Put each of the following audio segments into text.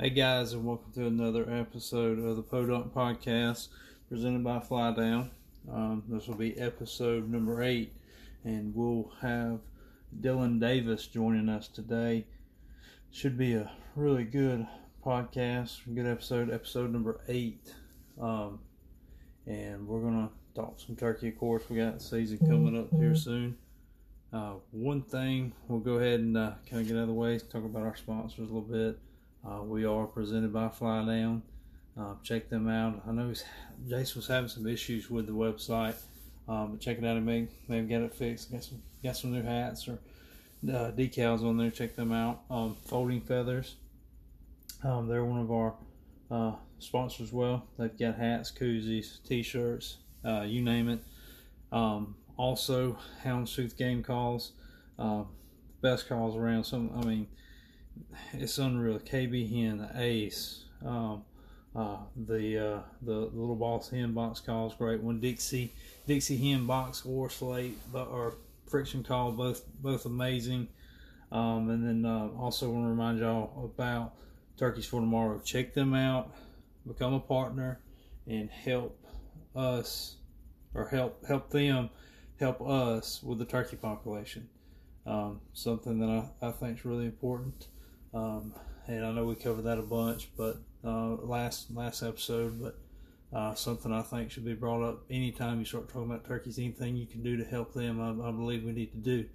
Hey guys, and welcome to another episode of the Podunk Podcast presented by Fly Down. Um, this will be episode number eight, and we'll have Dyllan Davis joining us today. Should be a really good podcast, good episode, episode number eight. Um, and we're gonna talk some turkey. Of course, we got season coming up here soon. Uh, one thing we'll go ahead and uh, kind of get out of the way, talk about our sponsors a little bit. Uh, we are presented by Fly Down. Uh, check them out. I know Jason was having some issues with the website, um, but check it out and maybe, maybe get it fixed. Got some got some new hats or uh, decals on there. Check them out. Um, Folding Feathers. Um, they're one of our uh, sponsors as well. They've got hats, koozies, t-shirts, uh, you name it. Um, also, Houndstooth game calls, uh, best calls around. Some, I mean, it's unreal. KB Hen, the Ace, um, uh, the uh, the little boss hen box calls great one. Dixie Dixie hen box or slate, or friction call both both amazing. Um, and then uh, also want to remind y'all about Turkeys for Tomorrow. Check them out, become a partner, and help us or help help them help us with the turkey population. Um, something that I, I think is really important. Um, and I know we covered that a bunch, but uh, last last episode, but uh, something I think should be brought up anytime you start talking about turkeys. Anything you can do to help them, I, I believe we need to do.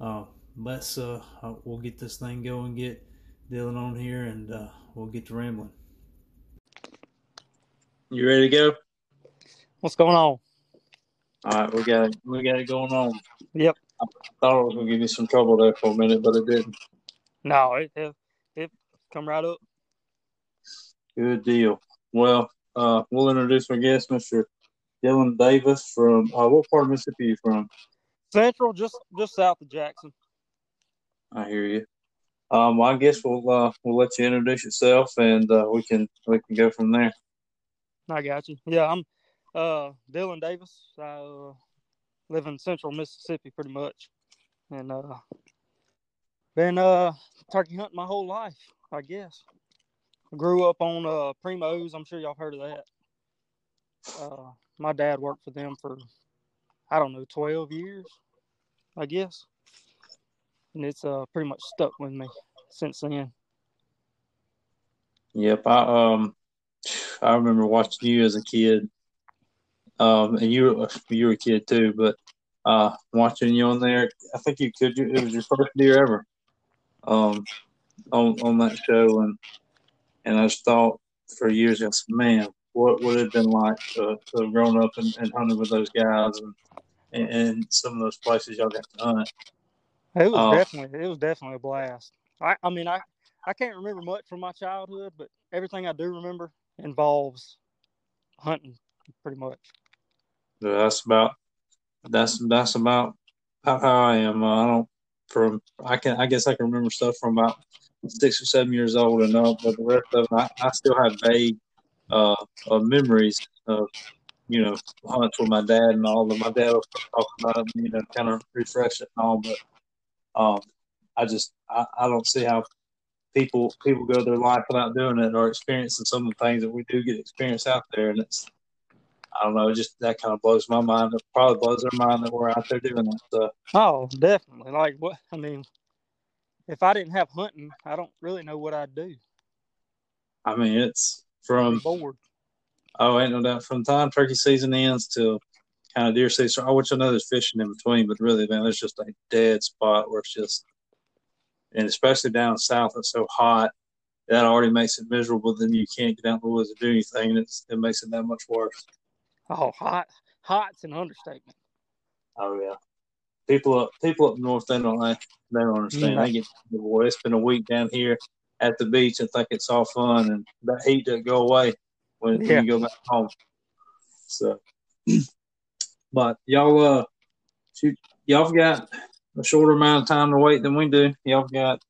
Uh, let's uh, uh, we'll get this thing going, get Dyllan on here, and uh, we'll get to rambling. You ready to go? What's going on? All right, we got it. We got it going on. Yep. I thought it was gonna give you some trouble there for a minute, but it didn't. No, it it, it come right up. Good deal. Well, uh, we'll introduce our guest, Mr. Dyllan Davis from uh, what part of Mississippi are you from? Central, just just south of Jackson. I hear you. Um, I guess we'll uh, we'll let you introduce yourself, and uh, we can we can go from there. I got you. Yeah, I'm uh, Dyllan Davis. I uh, live in Central Mississippi, pretty much, and uh, been uh, turkey hunting my whole life. I guess. Grew up on uh, Primos. I'm sure y'all heard of that. Uh, my dad worked for them for I don't know, 12 years, I guess. And it's uh pretty much stuck with me since then. Yep, I um I remember watching you as a kid. Um and you you were a kid too, but uh watching you on there, I think you could it was your first year ever. Um on on that show and and I just thought for years I said, man, what would it have been like to, to have grown up and, and hunted with those guys and, and, and some of those places y'all got to hunt. It was Oh. definitely it was definitely a blast. I I mean I I can't remember much from my childhood, but everything I do remember involves hunting pretty much. That's about that's that's about how, how I am. Uh, I don't from I can I guess I can remember stuff from about six or seven years old and up, but the rest of it I, I still have vague uh, uh memories of you know hunts with my dad and all. But my dad will talk about it, you know, kind of refresh it and all. But um, I just I, I don't see how people people go their life without doing it or experiencing some of the things that we do get experience out there, and it's I don't know, just that kind of blows my mind. It probably blows their mind that we're out there doing that stuff. Oh, definitely. Like what I mean, if I didn't have hunting, I don't really know what I'd do. I mean, it's from bored. oh, ain't no doubt from the time turkey season ends till kind of deer season. I which I know there's fishing in between, but really, man, there's just a dead spot where it's just, and especially down south, it's so hot. That already makes it miserable. Then you can't get out in the woods and do anything, and it's, it makes it that much worse. Oh, hot hot's an understatement. Oh yeah, people up people up north they don't they, they don't understand. They get boy, it's been a week down here at the beach and think it's all fun, and that heat doesn't go away when, Yeah. when you go back home. So, but y'all uh, shoot, y'all got a shorter amount of time to wait than we do. Y'all got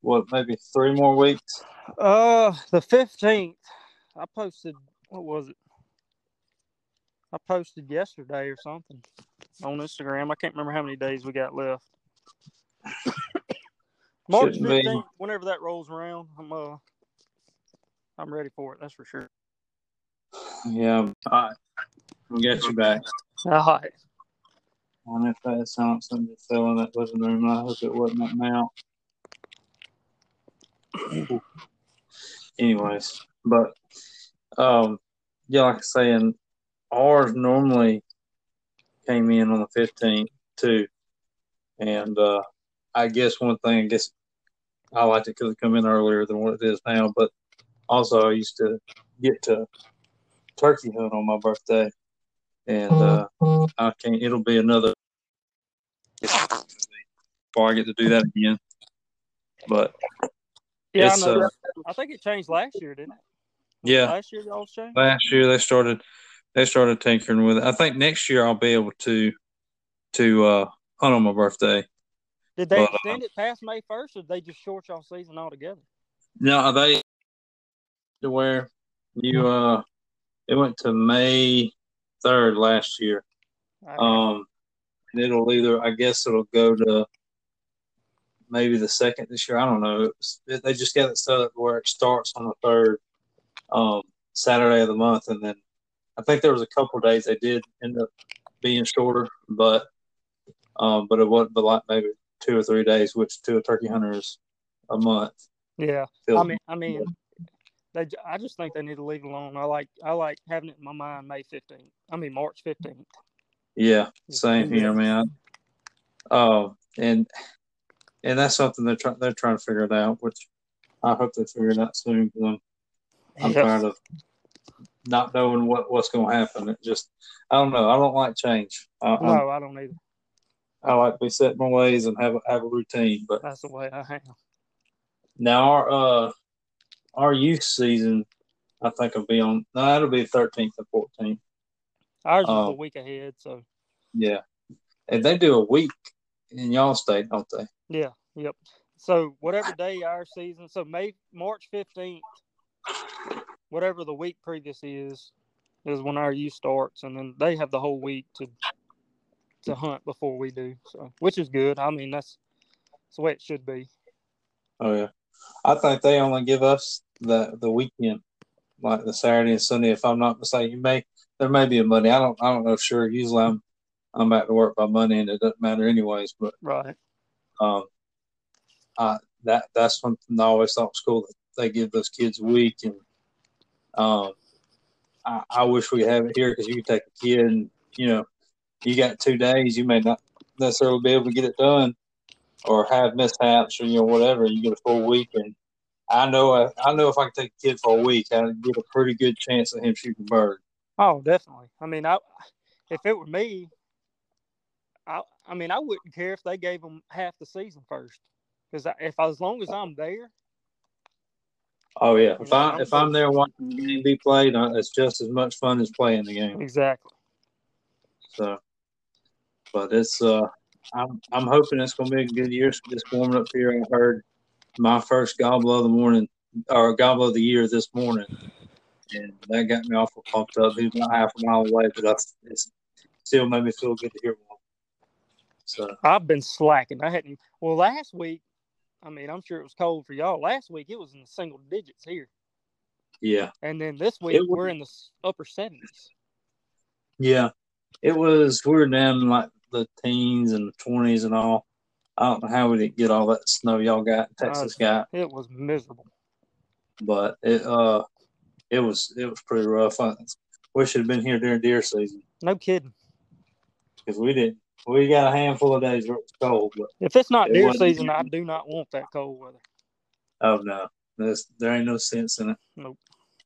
what maybe three more weeks. Uh, the fifteenth, I posted. What was it? I posted yesterday or something on Instagram. I can't remember how many days we got left. March fifteenth, whenever that rolls around, I'm uh I'm ready for it. That's for sure. Yeah. All right. We'll get you back. All right. I wonder if that sounds something in that living room. I hope it wasn't that mount. Anyways, but um, yeah, like I was saying, ours normally came in on the fifteenth too, and uh, I guess one thing, I guess I liked it because it come in earlier than what it is now, but also I used to get to turkey hunt on my birthday, and uh, I can't. It'll be another before I get to do that again. But Yeah, I know. uh, I think it changed last year, didn't it? yeah. Last year y'all changed. Last year they started they started tinkering with it. I think next year I'll be able to to uh, hunt on my birthday. Did they but, uh, extend it past May first, or did they just short y'all season altogether? No, they to where you uh it went to May third last year. Um, and it'll either, I guess, it'll go to maybe the second this year. I don't know. It, they just got it set up where it starts on the third um, Saturday of the month, and then I think there was a couple of days they did end up being shorter, but um, but it wasn't but like maybe two or three days, which to a turkey hunter is a month. yeah. I mean, I mean, they. j- I just think they need to leave it alone. I like, I like having it in my mind May fifteenth. I mean March fifteenth. Yeah, same here, man. Oh, and and that's something they're trying they're trying to figure it out, which I hope they figure it out soon. 'cause I'm, I'm Yep. tired of not knowing what what's going to happen. It just I don't know. I don't like change. I, I'm- No, I don't either. I like to be set in my ways and have a, have a routine. But That's the way I am. now our uh our youth season, I think will be on. No, it'll be thirteenth and fourteenth. Ours is a Um, week ahead, so Yeah, and they do a week in y'all state, don't they? yeah, yep. So whatever day our season, so May March fifteenth, whatever the week previous is, is when our youth starts, and then they have the whole week to to hunt before we do. So which is good. I mean that's that's the way it should be. Oh yeah, I think they only give us the the weekend, like the Saturday and Sunday. If I'm not mistaken, you may there may be a Monday. I don't I don't know for sure. Usually I'm I'm back to work by Monday, and it doesn't matter anyways. But Right. um, I that that's something I always thought was cool that they give those kids a week, and um, I, I wish we have it here because you can take a kid and you know you got two days, you may not necessarily be able to get it done or have mishaps or you know whatever. You get a full week, and I know I, I know if I can take a kid for a week, I get a pretty good chance of him shooting bird. Oh, definitely. I mean, I if it were me, I I mean, I wouldn't care if they gave them half the season first, because if as long as I'm there, Oh yeah, if I if I'm there watching the game be played, uh, it's just as much fun as playing the game. exactly. So, but it's uh, I'm I'm hoping it's gonna be a good year. Just warming up here, I heard my first gobble of the morning or gobble of the year this morning, and that got me awful pumped up. He was about half a mile away, but I, it still made me feel good to hear one. So I've been slacking. I hadn't. Well, last week, I mean, I'm sure it was cold for y'all. Last week it was in the single digits here, yeah, and then this week was- we're in the upper seventies. yeah, it was. We were down in like the teens and the twenties and all. I don't know how we didn't get all that snow y'all got, Texas got. It was miserable. but it uh it was it was pretty rough. I wish it had been here during deer season No kidding. because we didn't. We got a handful of days where it was cold, but If it's not It deer season, I do not want that cold weather. oh no, There's, there ain't no sense in it. Nope.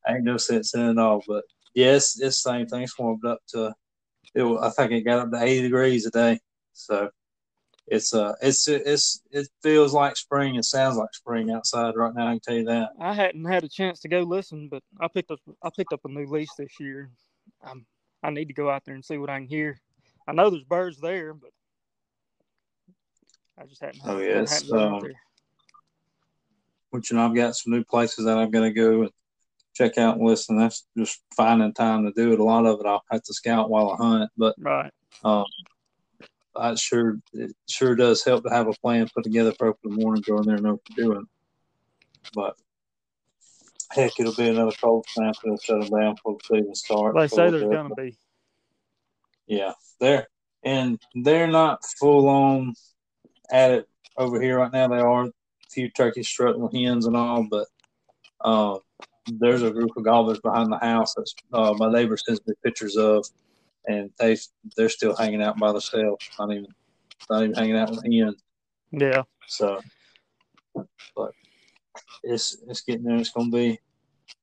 Ain't no sense in it at all. But yes, it's the same thing. It's warmed up to it. I think it got up to eighty degrees a day. So it's uh it's it's it feels like spring. It sounds like spring outside right now. I can tell you that. I hadn't had a chance to go listen, but I picked up I picked up a new lease this year. I'm, I need to go out there and see what I can hear. I know there's birds there, but I just hadn't. Oh, yes, hadn't been out um, which you know I've got some new places that I'm going to go and check out and listen. That's just finding time to do it. A lot of it I'll have to scout while I hunt, but Right. um, I sure it sure does help to have a plan put together for open the morning, go in there and know what you're doing. But heck, it'll be another cold snap that'll shut them down before the season starts. They say there's they're- gonna be. Yeah, they're and they're not full on at it over here right now. They are a few turkeys strutting with hens and all, but um, there's a group of gobblers behind the house that uh, my neighbor sends me pictures of, and they they're still hanging out by themselves, not even not even hanging out with the hens. Yeah. So, but it's it's getting there. It's going to be.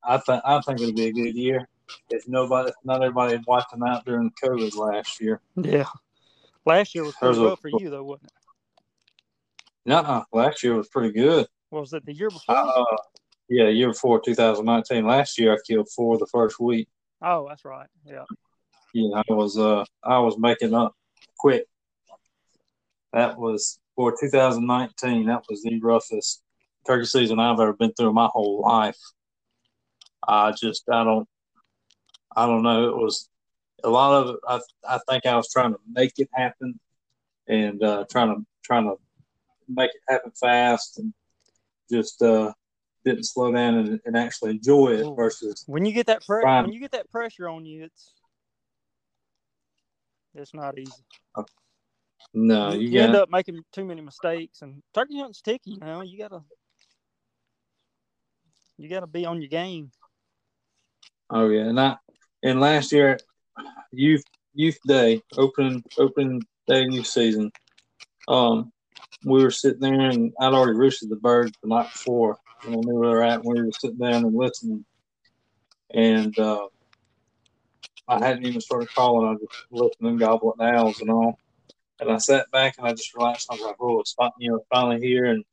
I think I think it'll be a good year. If nobody, not everybody wiped them out during COVID last year. Yeah. Last year was pretty rough for you though, wasn't it? Nuh-uh. Last year was pretty good. What was it the year before? Uh, yeah, year before 2019. Last year I killed four the first week. oh, that's right. Yeah. Yeah, I was uh I was making up quick. That was for 2019. That was the roughest turkey season I've ever been through in my whole life. I just I don't I don't know. It was a lot of. I I think I was trying to make it happen and uh, trying to trying to make it happen fast and just uh, didn't slow down and, and actually enjoy it versus When you get that pre- when you get that pressure on you, it's it's not easy. no. you, You, end up making too many mistakes, and turkey hunting's sticky. You know, you gotta you gotta be on your game. Oh yeah, and I and last year, youth youth day opening opening day youth season. Um, we were sitting there and I'd already roosted the birds the night before, and I knew where they're at. We were sitting down and listening, and uh, I hadn't even started calling. I just listening, gobbling owls and all. And I sat back and I just relaxed. I was like, "Oh, it's you know finally here." And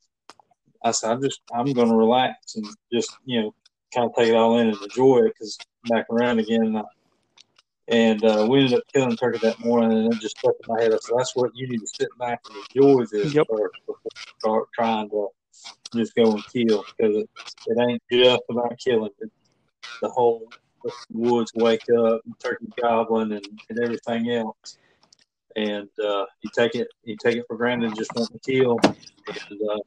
I said, "I'm just I'm going to relax and just you know kind of take it all in and enjoy it because back around again. And, I, and uh, we ended up killing turkey that morning, and it just stuck in my head. So "That's what you need to sit back and enjoy this Yep. first before you start trying to just go and kill because it, it ain't just about killing. It, the whole woods wake up, and turkey gobbling, and, and everything else. And uh, you take it, you take it for granted, just want to kill. And uh,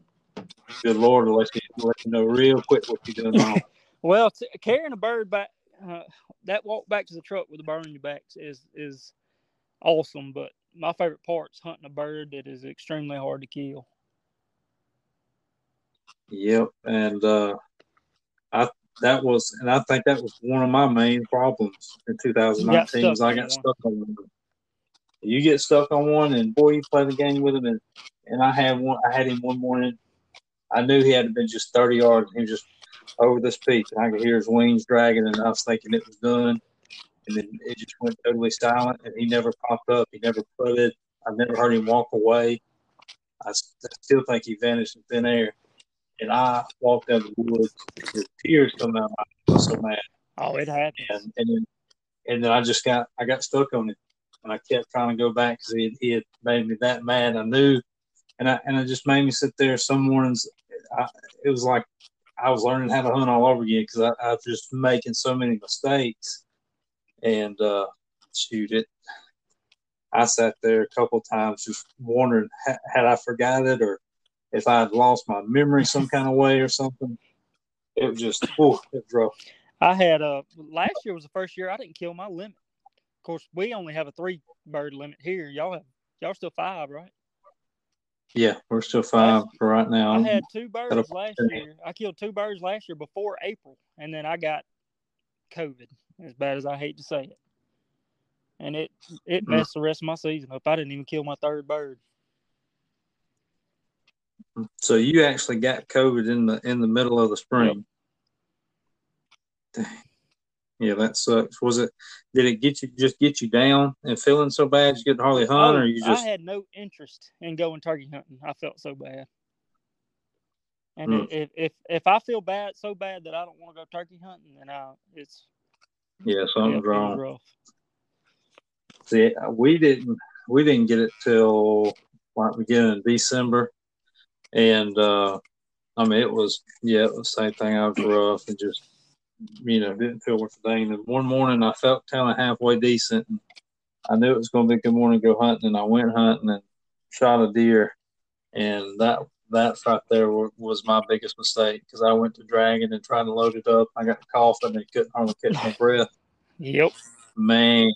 good Lord, let you let you know real quick what you're doing wrong. Well, t- carrying a bird back, uh, that walk back to the truck with the bird on your back is is awesome. But my favorite part is hunting a bird that is extremely hard to kill. Yep, and uh, I that was, and I think that was one of my main problems in 2019 was I got stuck on one. You get stuck on one, and boy, you play the game with him, and and I had one. I had him one morning. I knew he had been just 30 yards. He was just over this peak, and I could hear his wings dragging, and I was thinking it was done. And then it just went totally silent, and he never popped up. He never putted. I never heard him walk away. I still think he vanished in thin air. And I walked out of the woods with tears coming out. of my eyes. I was so mad, Oh, it happens. and and then and then I just got I got stuck on it, and I kept trying to go back because he, had- he had made me that mad. I knew, and I and it just made me sit there. Some mornings, I, it was like I was learning how to hunt all over again because I, I was just making so many mistakes, and uh, shoot it. I sat there a couple times just wondering ha- had I forgot it or if I had lost my memory some kind of way or something. It was just, oh, it rough. I had a last year was the first year I didn't kill my limit. Of course, we only have a three bird limit here. Y'all have y'all still five, right? Yeah, we're still five for right now. I had two birds That'll- last year. I killed two birds last year before April, and then I got COVID. As bad as I hate to say it, and it it Hmm. messed the rest of my season up. I didn't even kill my third bird. So you actually got COVID in the in the middle of the spring. Dang. Yeah, that sucks. Was it? Did it get you just get you down and feeling so bad you couldn't hardly hunt, or you just? Oh, I had no interest in going turkey hunting. I felt so bad. And Hmm. if, if if I feel bad so bad that I don't want to go turkey hunting, then I it's yeah, something's wrong. rough. See, we didn't we didn't get it till like beginning of December, and uh, I mean it was yeah it was the same thing. I was rough and just you know didn't feel worth a dang. And one morning I felt kind of halfway decent, and I knew it was going to be a good morning to go hunting, and I went hunting and shot a deer, and that that right there was my biggest mistake because I went to dragging and trying to load it up. I got coughing and couldn't hardly catch my breath. Yep. Man.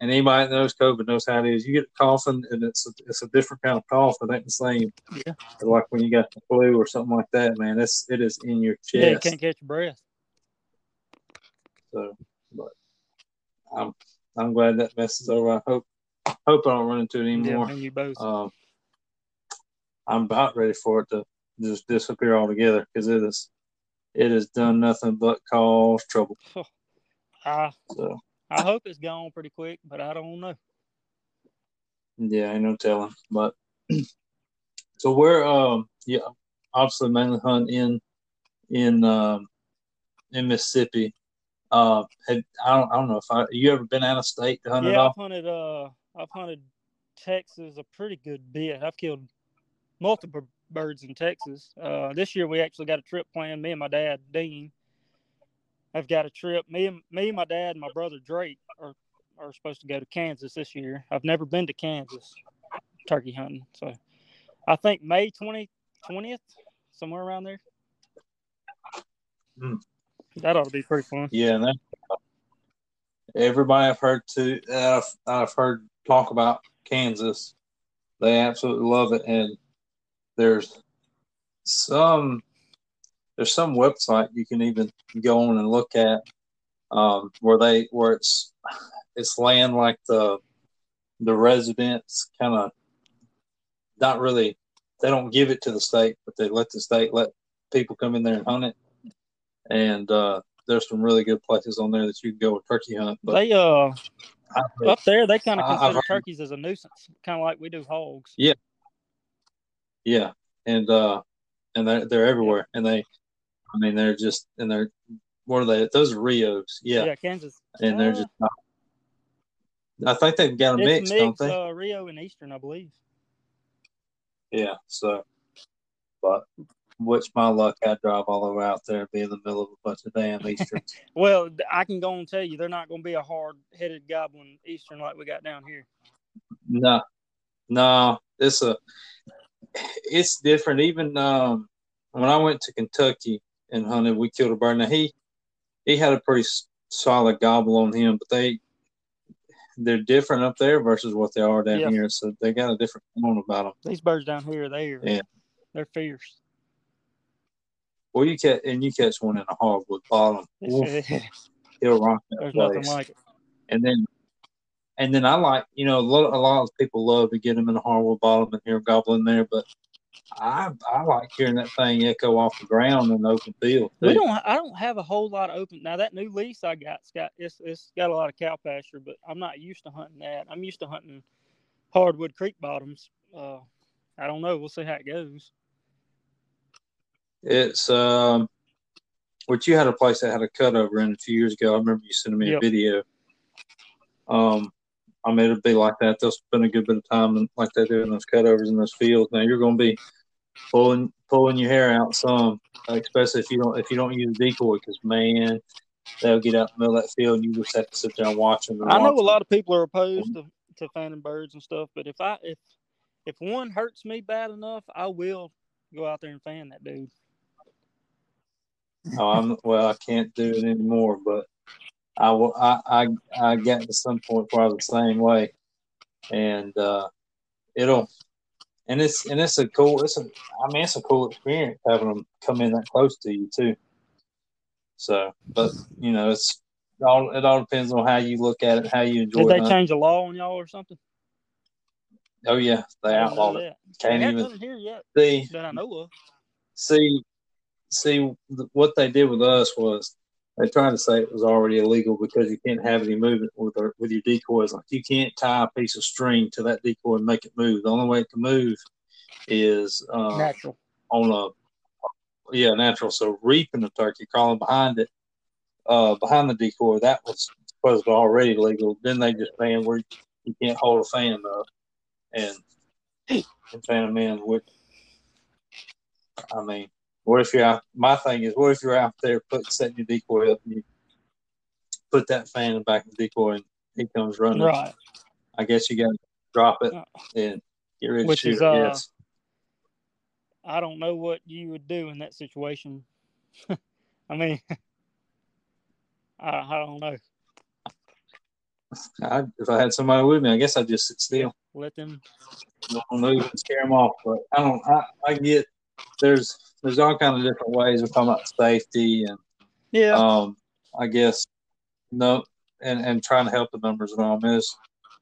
And anybody that knows COVID knows how it is. You get a coughing and it's a, it's a different kind of cough. It ain't the same. Yeah. Like when you got the flu or something like that, man. It's it is in your chest. Yeah, you can't catch your breath. So, but I'm I'm glad that mess is over. I hope hope I don't run into it anymore. Yeah, you both. Um, I'm about ready for it to just disappear altogether because it is it has done nothing but cause trouble. I So I hope it's gone pretty quick, but I don't know. yeah, ain't no telling. But so we're um yeah obviously mainly hunt in in um in Mississippi. Uh, had, I don't I don't know if I you ever been out of state to hunt at Yeah, all? I've hunted. Uh, I've hunted Texas a pretty good bit. I've killed multiple birds in Texas. Uh, this year we actually got a trip planned. Me and my dad, Dean, I've got a trip. Me and me, and my dad, and my brother Drake are are supposed to go to Kansas this year. I've never been to Kansas turkey hunting, so I think May 20, 20th, somewhere around there. Hmm. That ought to be pretty fun. Yeah, that, everybody I've heard to I've, I've heard talk about Kansas, they absolutely love it, and there's some there's some website you can even go on and look at um, where they where it's it's land like the the residents kind of not really they don't give it to the state, but they let the state let people come in there and hunt it. And uh, there's some really good places on there that you can go with turkey hunt. But They uh I've up there they kind of I- consider turkeys as a nuisance, kind of like we do hogs. Yeah, yeah, and uh, and they're they're everywhere, and they, I mean, they're just and they're what are they? Those are Rios, yeah, yeah, Kansas. and they're Uh, just. Not, I think they've got a mix, don't they? uh, Rio and Eastern, I believe. yeah. So, but which my luck, I drive all the way out there, and be in the middle of a bunch of damn easterns. Well, I can go and tell you they're not going to be a hard-headed goblin Eastern like we got down here. no, no, it's a, it's different. Even um, when I went to Kentucky and hunted, we killed a bird. Now he, he had a pretty solid gobble on him, but they, they're different up there versus what they are down Yeah. here. So they got a different tone about them. These birds down here, they are, Yeah. they're fierce. Well, you catch and you catch one in a hardwood bottom, Oof, he'll rock that nothing place. like it. and then, and then I like you know a lot, a lot of people love to get them in a hardwood bottom and hear gobbling there, but I I like hearing that thing echo off the ground in the open field. We don't. I don't have a whole lot of open. Now that new lease I got, it's got it's it's got a lot of cow pasture, but I'm not used to hunting that. I'm used to hunting hardwood creek bottoms. Uh, I don't know. We'll see how it goes. It's um, which you had a place that had a cutover in a few years ago. I remember you sending me Yep. a video. Um, I mean, it'd be like that. They'll spend a good bit of time in, like they do in those cutovers in those fields. Now you're going to be pulling pulling your hair out some, especially if you don't if you don't use decoy, because man, they'll get out in the middle of that field and you just have to sit there and watch them. I know a lot of people are opposed to, to fanning birds and stuff, but if I if if one hurts me bad enough, I will go out there and fan that dude. Oh, I'm well. I can't do it anymore, but I will. I I I got to some point where I was the same way, and uh, it'll and it's and it's a cool. It's a. I mean, it's a cool experience having them come in that close to you too. So, but you know, it's it all. It all depends on how you look at it, how you enjoy Did they change the law on y'all or something? Oh yeah, they I didn't know outlawed it. Can't even here yet see. that I know of. see, see, th- what they did with us was they tried to say it was already illegal because you can't have any movement with our, with your decoys. Like you can't tie a piece of string to that decoy and make it move. The only way it can move is uh, Natural. on a yeah natural. So reaping the turkey, crawling behind it, uh, behind the decoy, that was supposed to be already legal. Then they just banned where you can't hold a fan up and and fan them in. Which I mean, what if you're out? My thing is, what if you're out there put setting your decoy up and you put that fan in the back of the decoy and he comes running? Right. I guess you got to drop it and get ready Which to shoot is, uh, yes. I don't know what you would do in that situation. I mean, I, I don't know. I, if I had somebody with me, I guess I'd just sit still. Let them. Don't move and scare them off. But I don't. I, I get there's there's all kind of different ways of talking about safety and Yeah. um I guess no and and trying to help the numbers around this.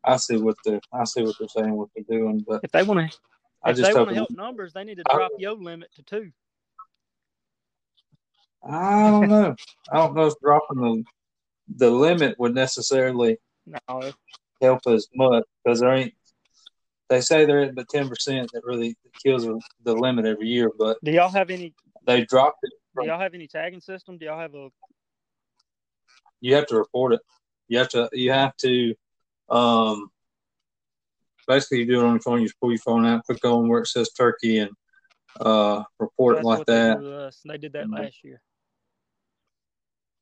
I see what they're I see what they're saying, what they're doing, but if they want to, I if just they want to help numbers, they need to I- drop your limit to two. I don't know. I don't know if dropping the the limit would necessarily No, help as much because there ain't. They say there ain't but ten percent that really kills the- the limit every year, but do y'all have any? they dropped it. Do y'all have any tagging system? Do y'all have a? You have to report it. You have to. You have to. Um. Basically, you do it on your phone. You just pull your phone out, click on where it says turkey, and uh, report it like they that. us. They did that Mhm. last year.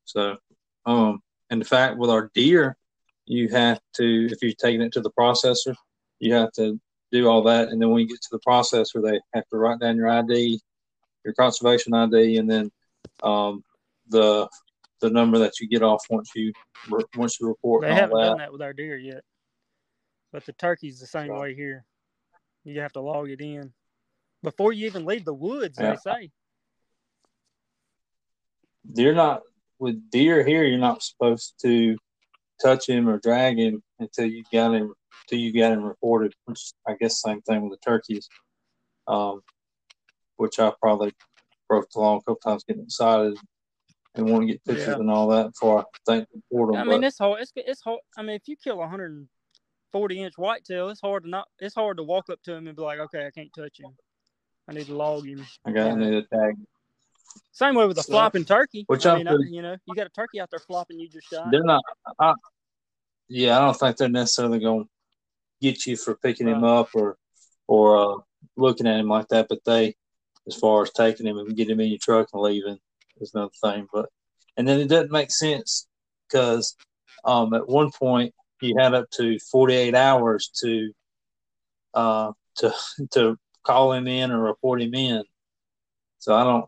So, um, and in fact, with our deer, you have to, if you're taking it to the processor, you have to do all that. And then when you get to the processor, they have to write down your ID, your conservation ID, and then um, the the number that you get off once you once you report They haven't that. done that with our deer yet, but the turkey's the same So- way here. You have to log it in before you even leave the woods. Yeah. They say. You're not with deer here. You're not supposed to touch him or drag him until you got him until you got him reported. Which I guess same thing with the turkeys. Um, which I probably broke the law a couple times, getting excited and want to get pictures Yeah. and all that before I think report them. I mean, but it's hard. It's it's hard. I mean, if you kill a 140 inch whitetail, it's hard to not. It's hard to walk up to him and be like, okay, I can't touch him. I need to log him. I got I need a tag. Same way with a So- flopping turkey. Which I mean, I, you know, you got a turkey out there flopping, you just shot. They're not. I, yeah, I don't think they're necessarily going to get you for picking him up or or uh, looking at him like that. But they, as far as taking him and getting him in your truck and leaving, is another thing. But and then it doesn't make sense because um, at one point you had up to forty eight hours to uh, to to call him in or report him in. So I don't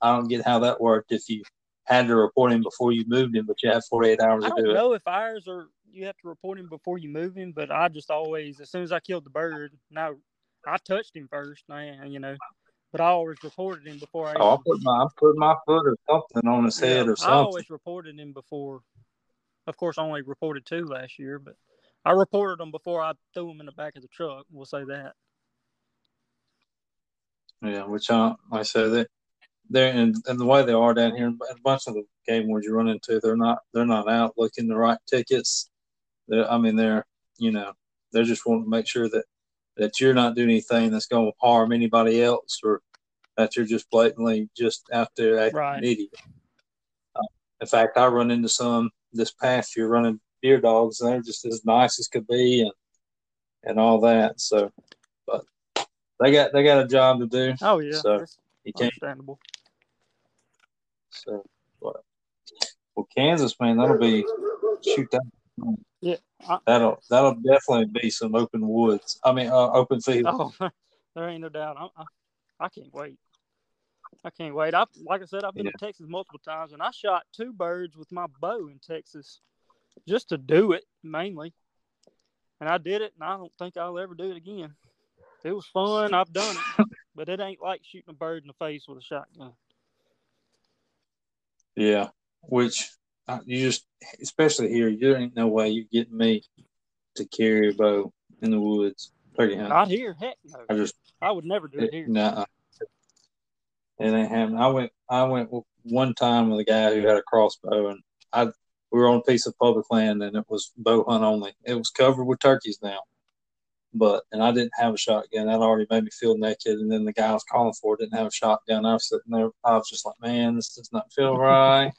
I don't get how that worked if you had to report him before you moved him, but you have 48 hours I to don't do it. know if ours are you have to report him before you move him, but I just always as soon as I killed the bird, now I touched him first, man, you know. But I always reported him before I. Oh, I put my I put my foot or something on his head or something. I always reported him before. Of course, I only reported two last year, but I reported them before I threw them in the back of the truck. We'll say that. Yeah, which I like I said that they're and, and the way they are down here, a bunch of the game wards you run into, they're not they're not out looking to write tickets. They're, I mean, they're you know they're just wanting to make sure that that you're not doing anything that's going to harm anybody else or that you're just blatantly just out there acting Right. an idiot. Uh, in fact, I run into some this past year running deer dogs, and they're just as nice as could be, and and all that. So, but they got they got a job to do. Oh yeah, So, You can't. understandable. So, but well, Kansas man, that'll be shoot that. Yeah, I- that'll that'll definitely be some open woods. I mean, uh, open field. Oh, there ain't no doubt. I, I, I can't wait. I can't wait. I like I said, I've been to Texas multiple times, and I shot two birds with my bow in Texas, just to do it mainly. And I did it, and I don't think I'll ever do it again. It was fun. I've done it, but it ain't like shooting a bird in the face with a shotgun. Yeah, which Uh, you just, especially here, there ain't no way you're getting me to carry a bow in the woods turkey hunting. Not here, heck no. I just I would never do it here. Nah, it ain't happening. I went. I went one time with a guy who had a crossbow, and I we were on a piece of public land, and it was bow hunt only. It was covered with turkeys now, but and I didn't have a shotgun. That already made me feel naked. And then the guy I was calling for didn't have a shotgun. I was sitting there. I was just like, man, this does not feel right.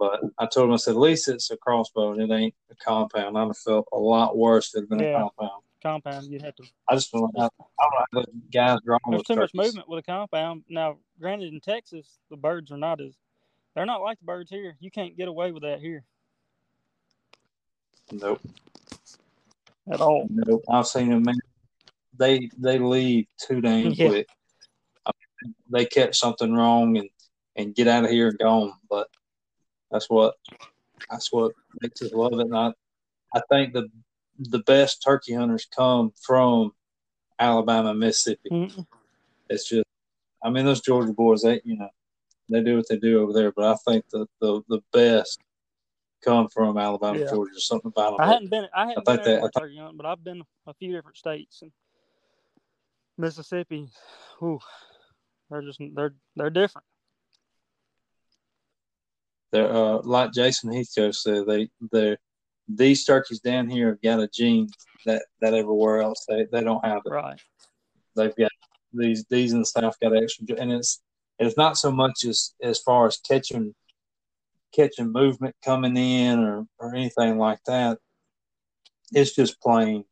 But I told him, I said, at least it's a crossbow and it ain't a compound. I'd have felt a lot worse if it had been Yeah. a compound. Compound, you'd have to. I just feel like I, I don't know, the guys drawing There's with too much movement with a compound. Now, granted, in Texas, the birds are not as. They're not like the birds here. You can't get away with that here Nope. at all. Nope. I've seen them, man. They they leave too dang Yeah. quick. they catch something wrong and and get out of here and gone. But that's what that's what makes us love it. And I, I think the the best turkey hunters come from Alabama, Mississippi. Mm-hmm. It's just, I mean, those Georgia boys, they you know, they do what they do over there. But I think the the, the best come from Alabama, yeah. Georgia, something about them. I hadn't been, I hadn't I been that, turkey hunting, but I've been a few different states and Mississippi. Ooh, they're just they're they're different. They're uh, like Jason Heathcote said. They they these turkeys down here have got a gene that that everywhere else they, they don't have it. Right. They've got these these in the south got extra, and it's it's not so much as as far as catching catching movement coming in or or anything like that. It's just plain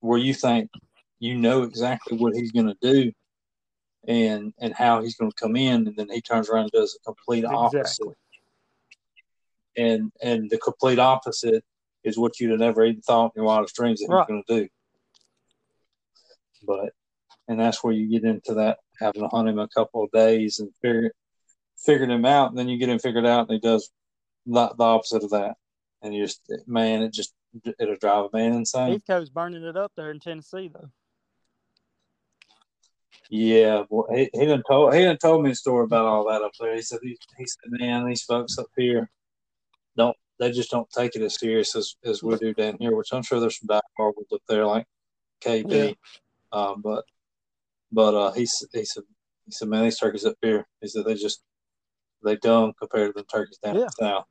where you think you know exactly what he's going to do and and how he's going to come in, and then he turns around and does a complete opposite. And and the complete opposite is what you'd have never even thought in your wildest dreams that right. he's going to do. But and that's where you get into that having to hunt him a couple of days and figure figured him out, and then you get him figured out, and he does the, the opposite of that, and you just man, it just it'll drive a man insane. Heathcote's burning it up there in Tennessee, though. Yeah, well, he he done told he done told me a story about all that up there. He said he, he said, man, these folks up here don't they just don't take it as serious as, as we do down here. Which I'm sure there's some back marbles up there like KB, yeah. um, but but uh, he he said he said man, these turkeys up here, he said they just they dumb compared to the turkeys down yeah. south.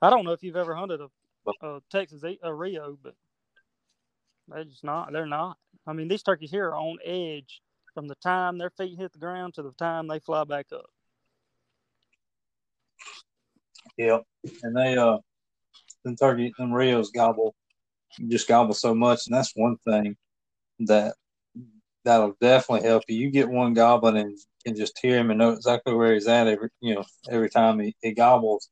I don't know if you've ever hunted a, a Texas a Rio, but they're just not. They're not. I mean, these turkeys here are on edge from the time their feet hit the ground to the time they fly back up. Yep, and they uh, the turkey, them Rios gobble, just gobble so much, and that's one thing that that'll definitely help you. You get one gobbling and can just hear him and know exactly where he's at every you know every time he, he gobbles.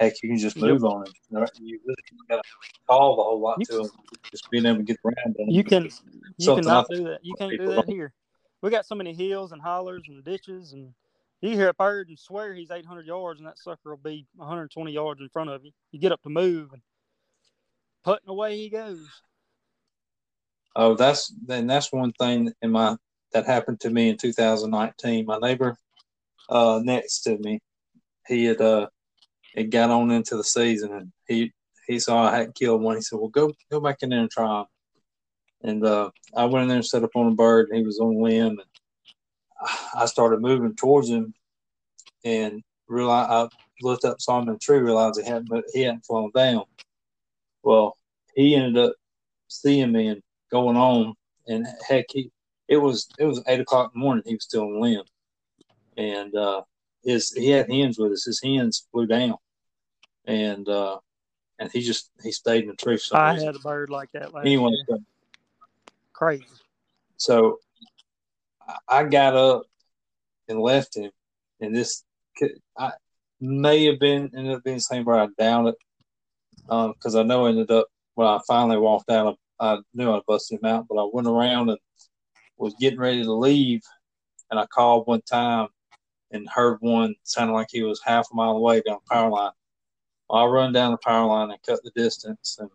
Heck, you can just move on him. You really got to call the whole lot you, to him. Just being able to get around him. You can you cannot do that. You can't do that here we got so many hills and hollers and ditches, and you hear a bird and swear he's 800 yards, and that sucker will be 120 yards in front of you. You get up to move, and putting away he goes. Oh, that's then that's one thing in my that happened to me in 2019. My neighbor uh, next to me, he had uh, it got on into the season, and he he saw I hadn't killed one. He said, "Well, go go back in there and try them." And uh, I went in there and set up on a bird, and he was on a limb. And I started moving towards him, and realized I looked up, saw him in the tree, realized he hadn't he hadn't flown down. Well, he ended up seeing me and going on, and heck, he it was it was eight o'clock in the morning. He was still on the limb, and uh, his he had hens with us. His hens flew down, and uh, and he just he stayed in the tree. I reason. had a bird like that last anyway, year crazy. So I got up and left him, and this I may have been ended up being the same where I downed it because um, I know I ended up when I finally walked out. I, I knew I busted him out, but I went around and was getting ready to leave, and I called one time and heard one sounded like he was half a mile away down the power line. I run down the power line and cut the distance, and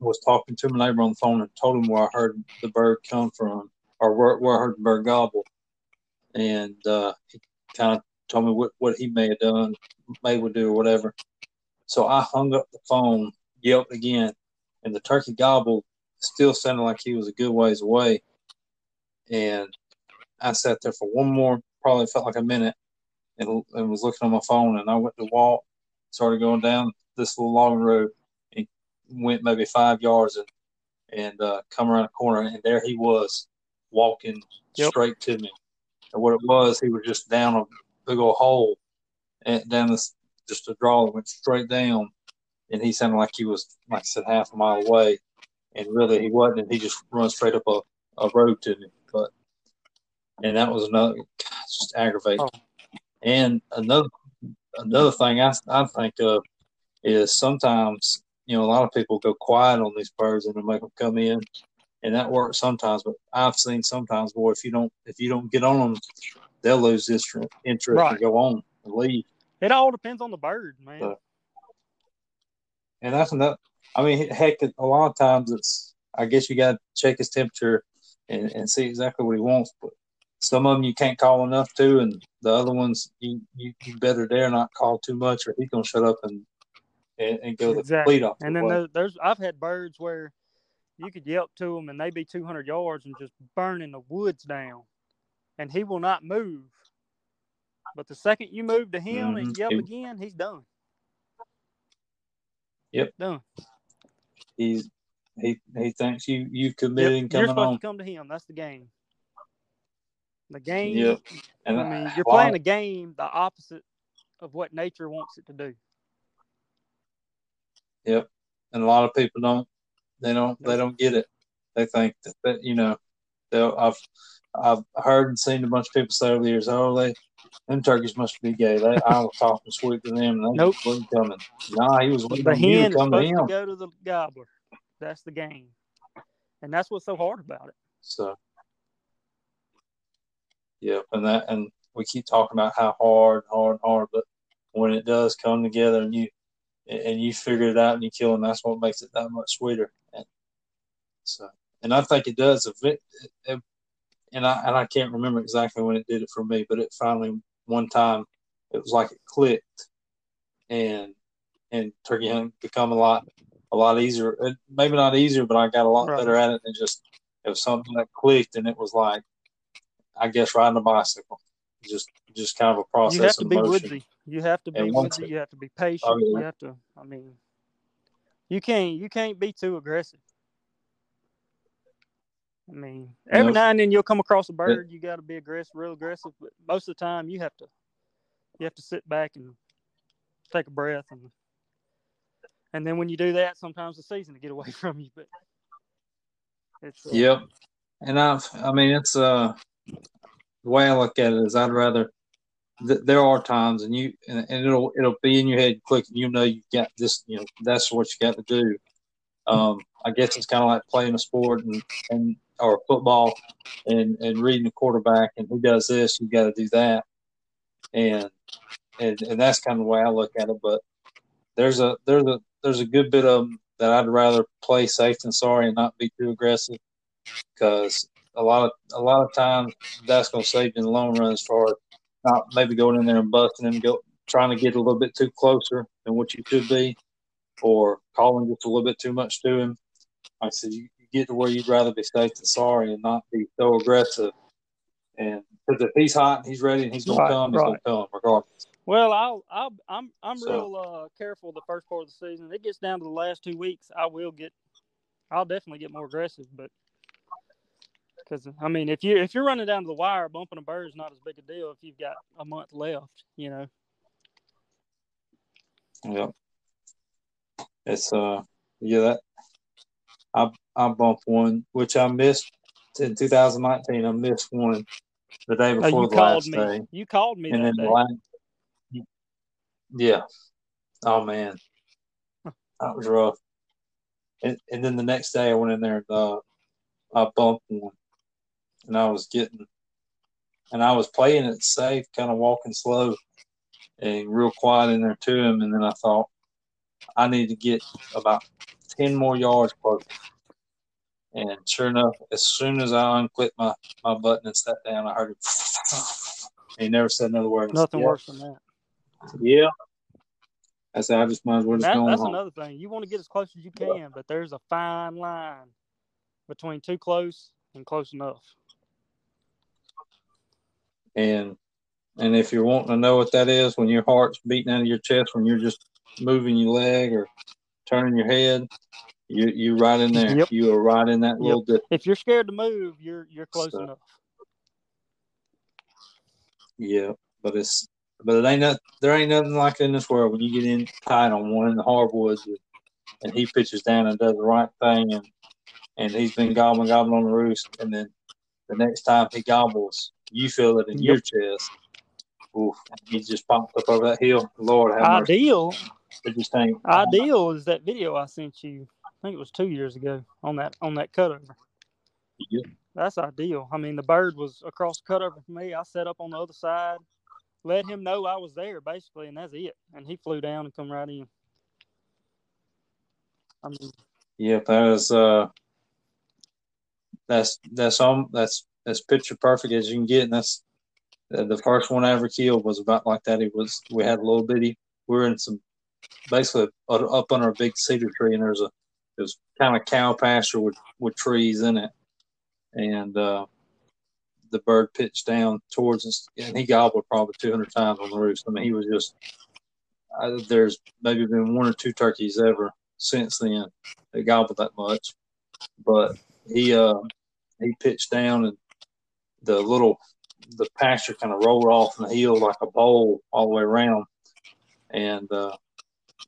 was talking to my neighbor on the phone and told him where I heard the bird come from or where, I heard the bird gobble. And uh, he kind of told me what, what he may have done, may would do or whatever. So I hung up the phone, yelped again, and the turkey gobbled still sounded like he was a good ways away. And I sat there for one more, probably felt like a minute, and, and was looking on my phone. And I went to walk, started going down this little logging road and went maybe five yards and and uh, come around a corner, and there he was walking yep. straight to me. And what it was, he was just down a big old hole, and down this just a draw that went straight down, and he sounded like he was, like I said, half a mile away, and really he wasn't, and he just run straight up a, a road to me. But and that was another just aggravating. Oh. And another another thing I I think of is sometimes you know, a lot of people go quiet on these birds and they make them come in, and that works sometimes. But I've seen sometimes, boy, if you don't if you don't get on them they'll lose this interest Right. and go on and leave. It all depends on the bird, man. So- And that's another. I mean, heck, a lot of times it's. I guess you got to check his temperature and, and see exactly what he wants. But some of them you can't call enough to, and the other ones you you, you better dare not call too much, or he's gonna shut up and and, and go the Exactly. complete off. And then there, there's I've had birds where you could yelp to them and they be 200 yards and just burning the woods down, and he will not move. But the second you move to him and Mhm. yelp again, he's done. Yep. Done. he's he he thinks you you Yep. committed You're and coming supposed on. to come to him. That's the game. The game. Yep. And I mean, you're lot- playing a game the opposite of what nature wants it to do. Yep. And a lot of people don't they don't they don't get it. They think that, that you know they'll I've I've heard and seen a bunch of people say over the years, oh they them turkeys must be gay. They, I was talking sweet to them and they Nope. wasn't coming. Nah, he was waiting The hen to come to him. go to the gobbler. That's the game, and that's what's so hard about it. So Yep, and that and we keep talking about how hard, hard, hard, but when it does come together and you and you figure it out and you kill them, that's what makes it that much sweeter. And so, and I think it does. It, it, and I and I can't remember exactly when it did it for me, but it finally one time it was like it clicked, and and turkey hunting become a lot a lot easier. Maybe not easier, but I got a lot Right. better at it. And just it was something that clicked, and it was like I guess riding a bicycle, just just kind of a process. you have to of be motion. woodsy. You have to be woodsy. it- You have to be patient. Oh, yeah. You have to. I mean, you can't. You can't be too aggressive. I mean, every now and then you'll come across a bird. You got to be aggressive, real aggressive. But most of the time, you have to. You have to sit back and take a breath, and and then when you do that, sometimes the season to get away from you. But it's uh, Yep. And I've, I mean, it's uh, the way I look at it is I'd rather. Th- there are times, and you, and, and it'll it'll be in your head quick, and you know you got this, you know, that's what you got to do. Um, I guess it's kind of like playing a sport and and or football, and and reading the quarterback, and who does this, you got to do that, and and and that's kind of the way I look at it. But there's a there's a there's a good bit of that I'd rather play safe than sorry and not be too aggressive because a lot of a lot of times that's going to save you in the long run as far as not maybe going in there and busting and go trying to get a little bit too closer than what you should be, or calling just a little bit too much to him. I said, you, get to where you'd rather be safe than sorry and not be so aggressive. And because if he's hot and he's ready and he's going Right, to come, he's going to come regardless. Well, I'll, I'll, I'm, I'm So- real uh, careful the first part of the season. It gets down to the last two weeks. I will get, I'll definitely get more aggressive, but because I mean, if you if you're running down to the wire, bumping a bird is not as big a deal if you've got a month left. You know. Yep. It's uh yeah that I I bumped one which I missed in 2019. I missed one the day Oh, before you the called last me. day, You called me and then the last. Yeah. Oh man, that was rough. And and then the next day I went in there and uh, I bumped one, and I was getting, and I was playing it safe, kind of walking slow, and real quiet in there to him. And then I thought I need to get about ten more yards closer. And sure enough, as soon as I unclipped my, my button and sat down, I heard it. he never said another word. I said, Nothing "Yeah." worse than that. Yeah. I said, I just might as well And just that, go that's home. another thing. You want to get as close as you can, but there's a fine line between too close and close enough. And and if you're wanting to know what that is, when your heart's beating out of your chest, when you're just moving your leg or turning your head, you you right in there. Yep. You are right in that Yep. little. If you're scared to move, you're you're close So- enough. Yeah, but it's but it ain't not there ain't nothing like it in this world when you get in tight on one in the hardwoods and he pitches down and does the right thing and and he's been gobbling gobbling on the roost and then the next time he gobbles you feel it in Yep. your chest. Oof, he just popped up over that hill. Lord have mercy. It just ain't ideal is that video I sent you. I think it was two years ago on that on that cutover. Yep. that's ideal. I mean, the bird was across the cutover from me. I set up on the other side, let him know I was there basically, and that's it. And he flew down and come right in. I mean, yeah, that is uh, that's that's all that's as picture perfect as you can get, and that's uh, the first one I ever killed was about like that. It was we had a little bitty. We were in some basically up under a big cedar tree, and there's a it was kind of cow pasture with with trees in it, and uh, the bird pitched down towards us, and he gobbled probably 200 times on the roost. I mean, he was just I, there's maybe been one or two turkeys ever since then that gobbled that much, but he uh he pitched down and the little the pasture kind of rolled off in the hill like a bowl all the way around, and uh,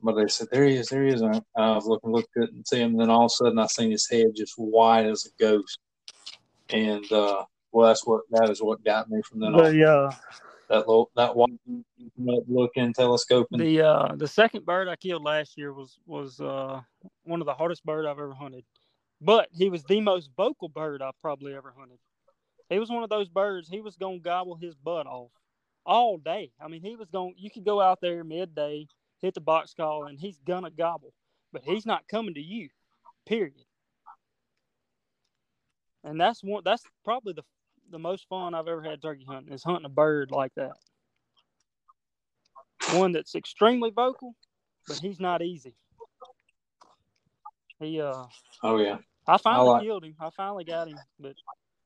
but they said there he is, there he is. And I, I was looking, looked at and see him. And then all of a sudden, I seen his head just white as a ghost, and uh, well, that's what that is what got me from then on. the uh, That little that one looking telescoping. the uh, the second bird I killed last year was was uh, one of the hardest bird I've ever hunted, but he was the most vocal bird I've probably ever hunted. He was one of those birds. He was gonna gobble his butt off all day. I mean, he was going. You could go out there midday, hit the box call, and he's gonna gobble. But he's not coming to you. Period. And that's one. That's probably the the most fun I've ever had turkey hunting is hunting a bird like that. One that's extremely vocal, but he's not easy. He uh oh yeah, I finally like- killed him. I finally got him, but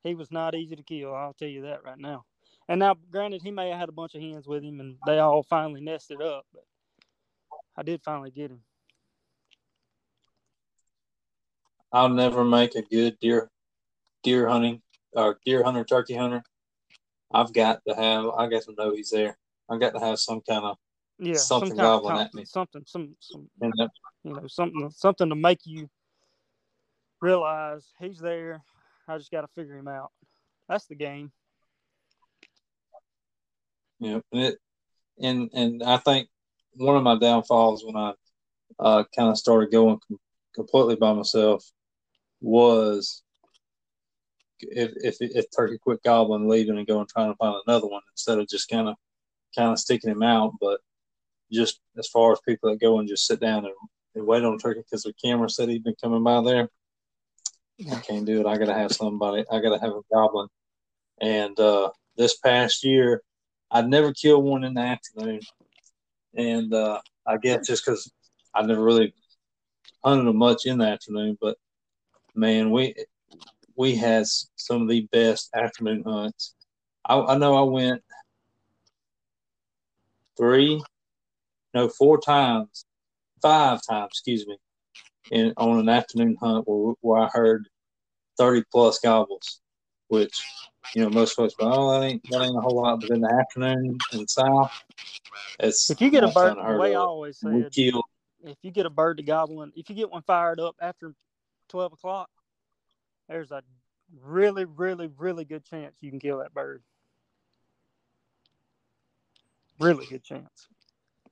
he was not easy to kill. I'll tell you that right now. And now, granted, he may have had a bunch of hens with him, and they all finally nested up. But I did finally get him. I'll never make a good deer deer hunting or deer hunter turkey hunter. I've got to have. I got to know he's there. I got to have some kind of Yeah, Something some gobbling at me. Something, some, some, that- you know, something, something to make you realize he's there. I just got to figure him out. That's the game. Yeah, and it, and and I think one of my downfalls when I uh, kind of started going com- completely by myself was if if if turkey quit gobbling, leaving and going trying to find another one instead of just kind of kind of sticking him out. But just as far as people that go and just sit down and, and wait on turkey because the camera said he'd been coming by there. I can't do it. I gotta have somebody. I gotta have a goblin. And uh, this past year, I'd never killed one in the afternoon, and uh, I guess just because I never really hunted them much in the afternoon. But man, we we had some of the best afternoon hunts. I, I know I went three, no, four times, five times, excuse me, in on an afternoon hunt where, where I heard thirty plus gobbles, which you know most folks go, oh, that ain't that ain't a whole lot, but in the afternoon in the south, it's If you get a bird, the way I always said, killed if you get a bird to gobbling, if you get one fired up after twelve o'clock, there's a really, really, really good chance you can kill that bird. Really good chance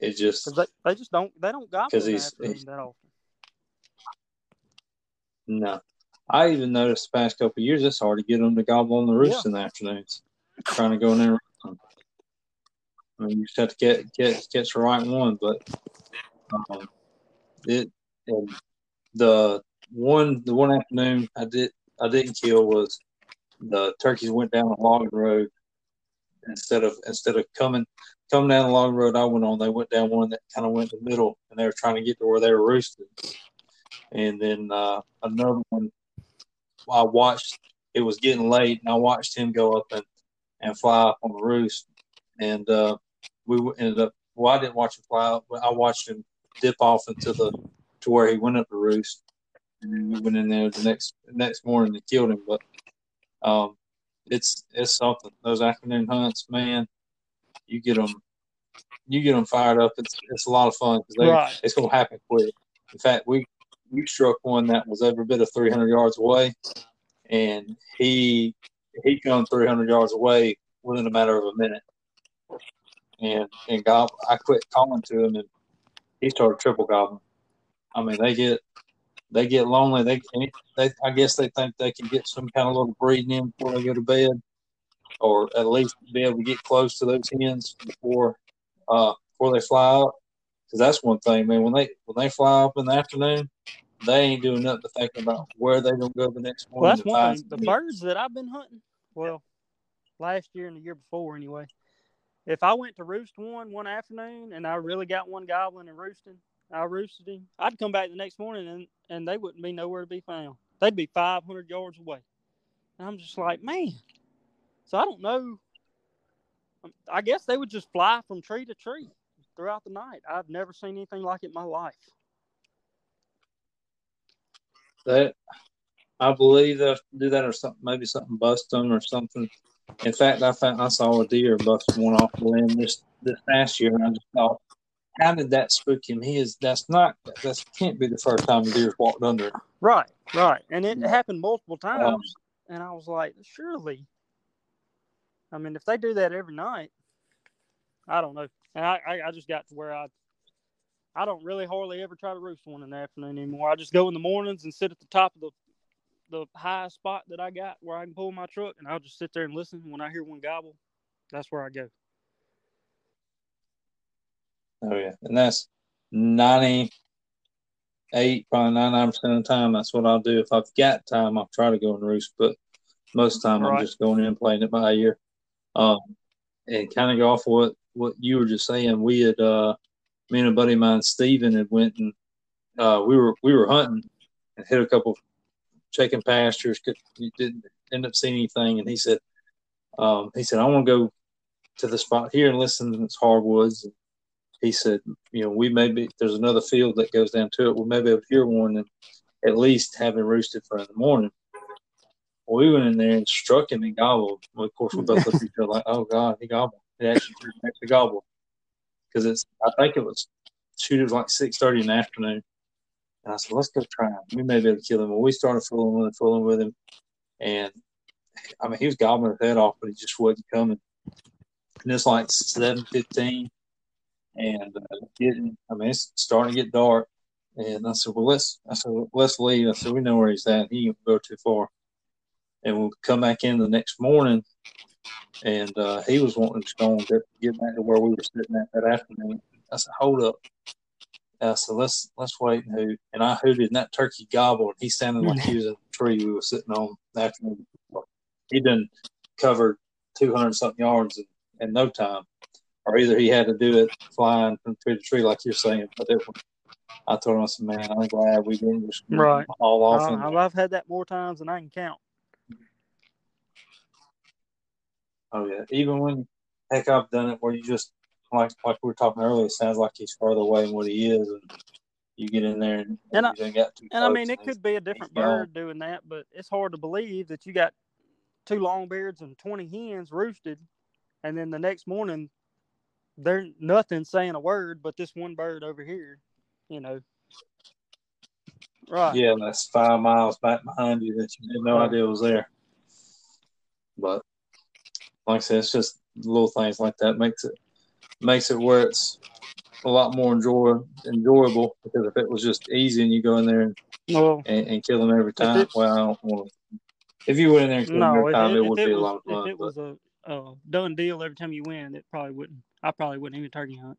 it. Just they, they just don't they don't gobble 'Cause in the he's- afternoon he's- that often. no. I even noticed the past couple of years it's hard to get them to gobble on the roost in the afternoons. Trying to go in there. and roost them. I mean, you just have to get get catch the right one, but um, it and the one the one afternoon I did I didn't kill was the turkeys went down a log road instead of instead of coming coming down the log road I went on they went down one that kind of went in the middle and they were trying to get to where they were roosted and then uh, another one I watched it was getting late and I watched him go up and, and fly up on the roost. And uh, we ended up well I didn't watch him fly up but I watched him dip off into the to where he went up the roost. And we went in there the next next morning and killed him. But um it's it's something. Those afternoon hunts man you get them you get them fired up. It's it's a lot of fun because Right. it's gonna happen quick. In fact we we struck one that was every bit of 300 yards away and he he come 300 yards away within a matter of a minute and and gob I quit calling to him and he started triple gobbling I mean they get they get lonely. They, they I guess they think they can get some kind of little breeding in before they go to bed, or at least be able to get close to those hens before uh, before they fly up. Because that's one thing, man. When they when they fly up in the afternoon, they ain't doing nothing but thinking about where they gonna go the next morning. Well, that's to one thing. The birds that I've been hunting, well, last year and the year before anyway. If I went to roost one one afternoon and I really got one gobbling and roosting, I roosted him. I'd come back the next morning and and they wouldn't be nowhere to be found. They'd be 500 yards away. And I'm just like, man. So I don't know. I guess they would just fly from tree to tree throughout the night. I've never seen anything like it in my life. that I believe they do that or something, maybe something bust them or something. In fact, I found I saw a deer bust one off the limb this this past year, and I just thought, how did that spook him? He is that's not that can't be the first time the deer's walked under it. Right, right. And it happened multiple um, times. And I was like, surely. I mean, if they do that every night, I don't know. And I, I, I just got to where I I don't really hardly ever try to roost one in the afternoon anymore. I just go in the mornings and sit at the top of the the highest spot that I got where I can pull my truck and I'll just sit there and listen. When I hear one gobble, that's where I go. Oh yeah, and that's ninety eight, probably ninety nine percent of the time. That's what I'll do. If I've got time, I'll try to go and roost, but most of the time I'm just going in and playing it by ear. Um, and kind of go off what what you were just saying. We had uh, me and a buddy of mine, Steven, had went and uh, we were we were hunting and hit a couple chicken pastures. Could, didn't end up seeing anything, and he said, um, he said I want to go to the spot here and listen to this hardwoods. And he said, you know, we may be there's another field that goes down to it. We may be able to hear one and at least have it roosted for in the morning. Well, we went in there and struck him and gobbled. Well, of course, we both looked at each other like, "Oh God, he gobbled!" It actually, it actually gobbled because it's. I think it was shoot. It was like six thirty in the afternoon, and I said, "Let's go try him. We may be able to kill him." Well, we started fooling with him, fooling with him, and I mean, he was gobbling his head off, but he just wasn't coming. And it's like seven fifteen, and uh, getting. I mean, it's starting to get dark. And I said, "Well, let's." I said, "Let's leave." I said, "We know where he's at. He ain't gonna go too far." And we'll come back in the next morning, and uh, he was wanting to go and get, get back to where we were sitting at that afternoon. I said, "Hold up." I said, "Let's let's wait and hoot." And I hooted, and that turkey gobbled. He sounded like he was in the tree we were sitting on the afternoon. He'd been covered two hundred something yards in, in no time, or either he had to do it flying from tree to tree, like you're saying. But it, I told him, I said, "Man, I'm glad we didn't just Right. haul off." I, and, I've had that more times than I can count. Oh yeah, even when heck, I've done it where you just like like we were talking earlier. It sounds like he's farther away than what he is, and you get in there and, And I- you got too And I mean, it could be a different bird doing that, but it's hard to believe that you got two longbeards and 20 hens roosted, and then the next morning, they're nothing saying a word but this one bird over here, you know. Right. Yeah, that's five miles back behind you that you had no Right. idea was there. But like I said, it's just little things like that makes it makes it where it's a lot more enjoy, enjoyable because if it was just easy and you go in there and, Well, and, and kill them every time, well, I don't want. If you went in there and killed them every time, it if would it be a was, lot of if fun. it but was a, a done deal every time you win, it probably wouldn't. I probably wouldn't even turkey hunt.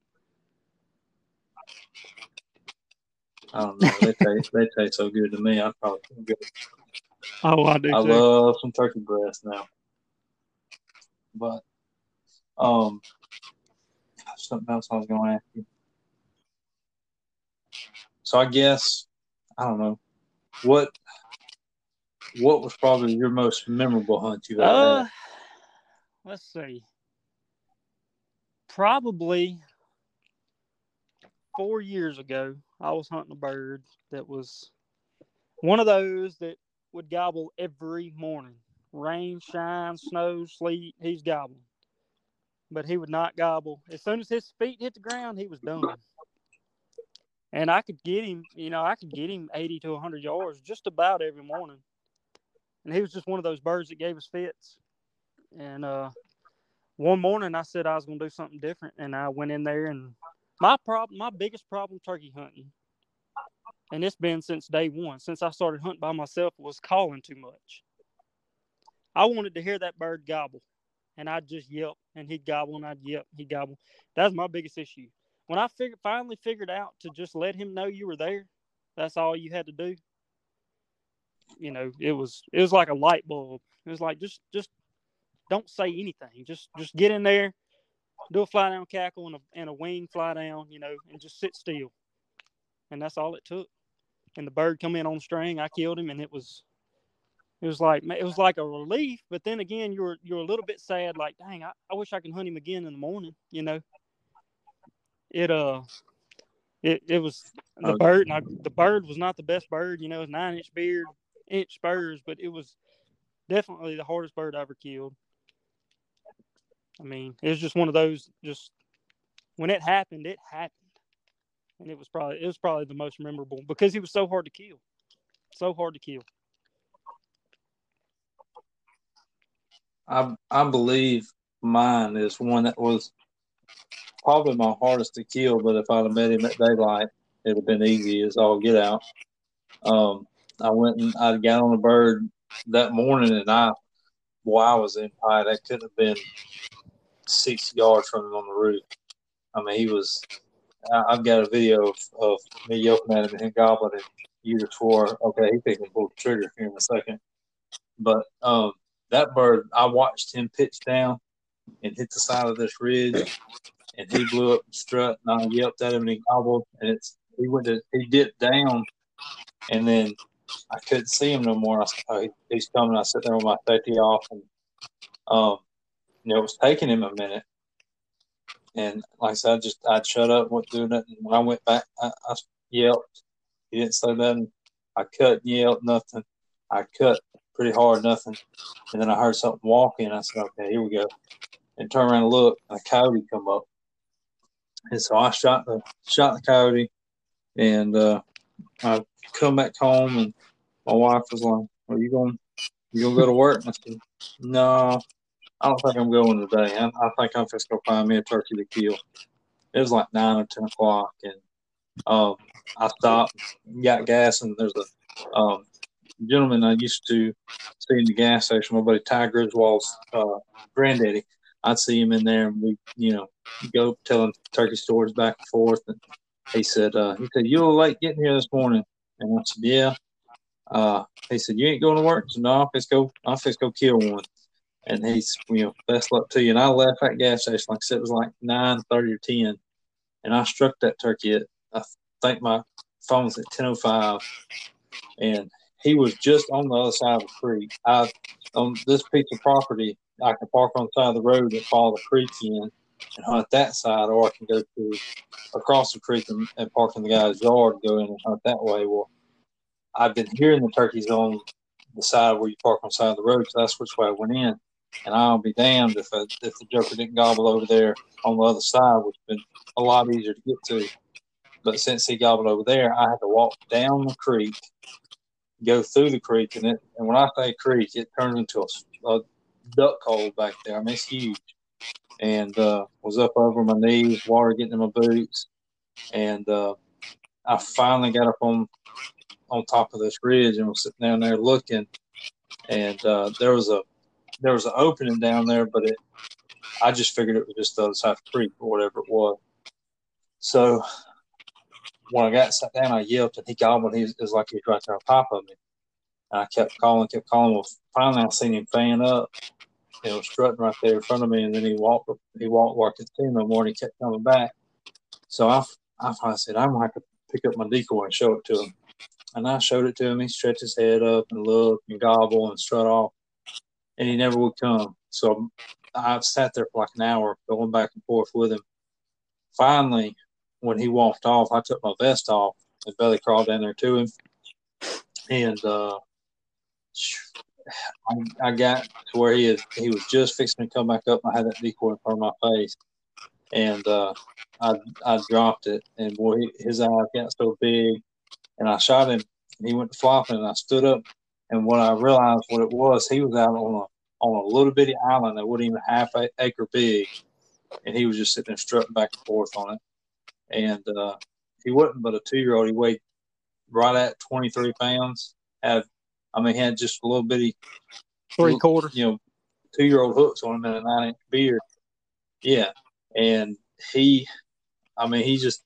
I don't know. They taste they taste so good to me. I probably couldn't go Oh, I do I too. love some turkey breast now. But um something else I was gonna ask you. So I guess I don't know. What what was probably your most memorable hunt you've ever Uh, had? let's see. Probably four years ago, I was hunting a bird that was one of those that would gobble every morning. Rain, shine, snow, sleet, he's gobbling. But he would not gobble. As soon as his feet hit the ground, he was done. And I could get him, you know, I could get him 80 to 100 yards just about every morning. And he was just one of those birds that gave us fits. And uh, one morning I said I was going to do something different, and I went in there and my problem, my biggest problem turkey hunting and it's been since day one, since I started hunting by myself, was calling too much. I wanted to hear that bird gobble, and I'd just yelp, and he'd gobble, and I'd yelp, he'd gobble. That's my biggest issue. When I fig- finally figured out to just let him know you were there, that's all you had to do. You know, it was it was like a light bulb. It was like just just don't say anything. Just just get in there, do a fly down cackle and a and a wing fly down, you know, and just sit still. And that's all it took. And the bird come in on string. I killed him, and it was it was like it was like a relief. But then again, you're you're a little bit sad. Like, dang, I, I wish I could hunt him again in the morning. You know. It uh, it it was the Okay. bird. And I, the bird was not the best bird. You know, it was nine inch beard, inch spurs, but it was definitely the hardest bird I ever killed. I mean, it was just one of those. Just when it happened, it happened, and it was probably it was probably the most memorable because he was so hard to kill, so hard to kill. I I believe mine is one that was probably my hardest to kill, but if I'd have met him at daylight, it'd have been easy as all get out. Um, I went and I got on a bird that morning, and I, boy, I was in height. I couldn't have been six yards from him on the roof. I mean, he was. I, I've got a video of, of me yelping at him and him gobbling, and you just okay, he can pull the trigger here in a second. But um, that bird, I watched him pitch down and hit the side of this ridge, and he blew up the strut, and I yelped at him, and he gobbled, and it's he went to he dipped down, and then I couldn't see him no more. I said, oh, he's coming. I sat there with my safety off, and um, you know, it was taking him a minute. And like I said, I just I'd shut up, doing it. And when I went back, I, I yelped. He didn't say nothing. I cut and yelled nothing. I cut pretty hard, nothing. And then I heard something walking. I said, okay, here we go. And turn around and look, and a coyote come up. And so I shot the shot the coyote, and uh, I come back home, and my wife was like, "Are you going? You gonna go to work?" And I said, "No, I don't think I'm going today. I, I think I'm just gonna find me a turkey to kill." It was like nine or ten o'clock, and um, I stopped, got gas, and there's a um, gentleman I used to see in the gas station, my buddy Ty Griswold's uh, granddaddy. I'd see him in there, and we, you know, go telling turkey stories back and forth. And he said, uh, he said, "You were late getting here this morning," and I said, "Yeah." Uh, he said, "You ain't going to work?" I "No, let's go. I'll just go kill one." And he's, you know, best luck to you. And I left that gas station, like I said, it was like nine thirty or ten, and I struck that turkey at I think my phone was at ten o five, and he was just on the other side of the creek. I on this piece of property, I can park on the side of the road and follow the creek in and hunt that side, or I can go to across the creek and, and park in the guy's yard and go in and hunt that way. Well, I've been hearing the turkeys on the side where you park on the side of the road, so that's which way I went in. And I'll be damned if I, if the joker didn't gobble over there on the other side, which has been a lot easier to get to. But since he gobbled over there, I had to walk down the creek, go through the creek, and it. And when I say creek, it turned into a, a duck hole back there. I mean, it's huge. And uh, was up over my knees, water getting in my boots, and uh, I finally got up on on top of this ridge and was sitting down there looking, and uh, there was a there was an opening down there, but it I just figured it was just the other side of the creek or whatever it was. So when I got sat down, I yelped and he gobbled. He was, was like he was right there on top of me. And I kept calling, kept calling. Well, finally, I seen him fan up. You know, strutting right there in front of me, and then he walked. He walked I could see no more, and he kept coming back. So I, I finally said, I'm gonna pick up my decoy and show it to him. And I showed it to him. He stretched his head up and looked and gobbled and strut off, and he never would come. So I've sat there for like an hour, going back and forth with him. Finally, when he walked off, I took my vest off and belly crawled down there to him, and uh, I, I got to where he he was just fixing to come back up. I had that decoy in front of my face, and uh, I I dropped it, and boy, his eyes got so big, and I shot him, and he went flopping, and I stood up, and when I realized what it was, he was out on a on a little bitty island that wasn't even half acre big, and he was just sitting there strutting back and forth on it, and uh, he wasn't but a two year old. He weighed right at 23 pounds. Had, I mean, had just a little bitty, Three quarters. you know, two year old hooks on him and a nine inch beard. Yeah. And he, I mean, he just,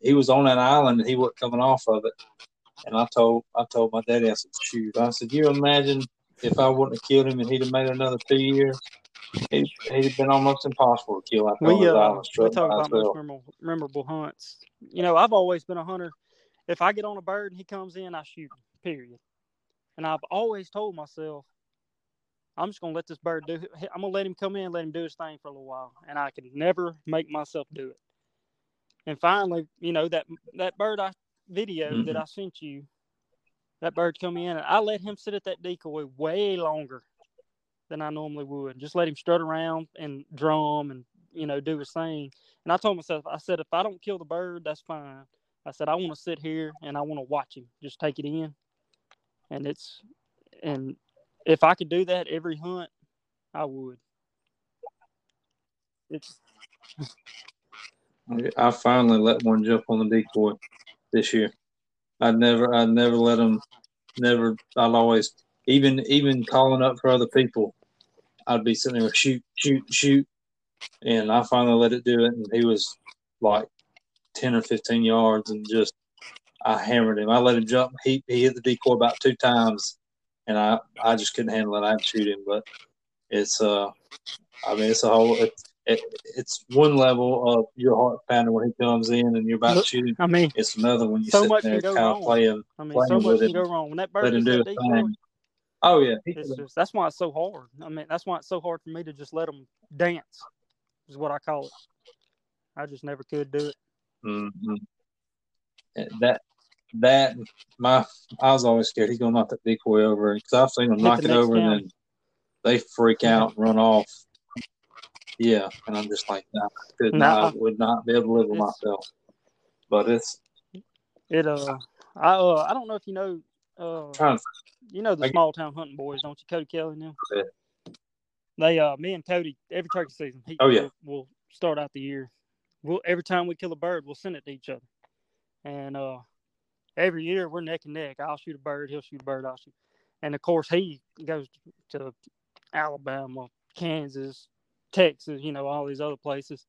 he was on that island and he wasn't coming off of it. And I told, I told my daddy, I said, shoot, I said, you imagine if I wouldn't have killed him and he'd have made another two years, he'd have been almost impossible to kill after we uh, islands we talk about most memorable, memorable hunts. You know, I've always been a hunter. If I get on a bird and he comes in, I shoot. Period. And I've always told myself, I'm just gonna let this bird do. I'm gonna let him come in, let him do his thing for a little while, and I can never make myself do it. And finally, you know that that bird I video that Mhm. I sent you, that bird come in, and I let him sit at that decoy way longer than I normally would. Just let him strut around and drum and you know do his thing. And I told myself, I said, if I don't kill the bird, that's fine. I said, I want to sit here and I want to watch him, just take it in. And it's, and if I could do that every hunt, I would. It's I finally let one jump on the decoy this year. I'd never, I'd never let him. Never. I'd always, even, even calling up for other people. I'd be sitting there shoot, shoot, shoot, and I finally let it do it, and he was like ten or fifteen yards, and just I hammered him. I let him jump. He he hit the decoy about two times, and I I just couldn't handle it. I'd shoot him, but it's uh, I mean it's a whole. It's, it, it's one level of your heart pounding when he comes in and you're about Look, to shoot him. I mean, It's another when you So sit there kind of playing. I mean, playing so much with can him. go wrong when that bird Let him do his thing. Oh yeah, he It's could- just that's why it's so hard. I mean, that's why it's so hard for me to just let them dance, is what I call it. I just never could do it. Mhm. That that my I was always scared he's gonna knock that decoy over because I've seen him Hit knock it over and then they freak out and run off. Yeah, and I'm just like, nah, I could Nah. not, would not be able to live with myself. But it's It uh, I uh, I don't know if you know uh, trying to you know the small town hunting boys, don't you, Cody Kelly them? Yeah. They uh, me and Cody every turkey season. He, Oh, yeah. We'll, we'll start out the year. We'll every time we kill a bird, we'll send it to each other, and uh, every year we're neck and neck. I'll shoot a bird, he'll shoot a bird, I'll shoot. And of course, he goes to Alabama, Kansas, Texas, you know, all these other places.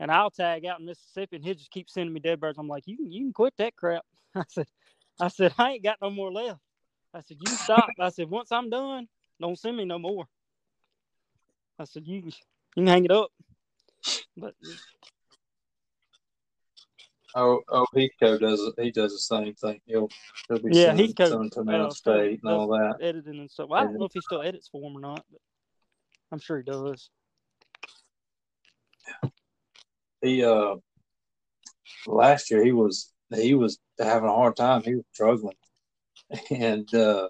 And I'll tag out in Mississippi, and he'll just keep sending me dead birds. I'm like, you can, you can quit that crap. I said, I said, I ain't got no more left. I said, you stop. I said, once I'm done, don't send me no more. I said, you, you can hang it up. But oh oh Heathcote does. He does the same thing. He'll he'll be Yeah, sending Heathcote, some to Mount uh, State and all that. editing and stuff. I don't know if he still edits for him or not, but I'm sure he does. He uh last year he was he was having a hard time. He was struggling, and uh,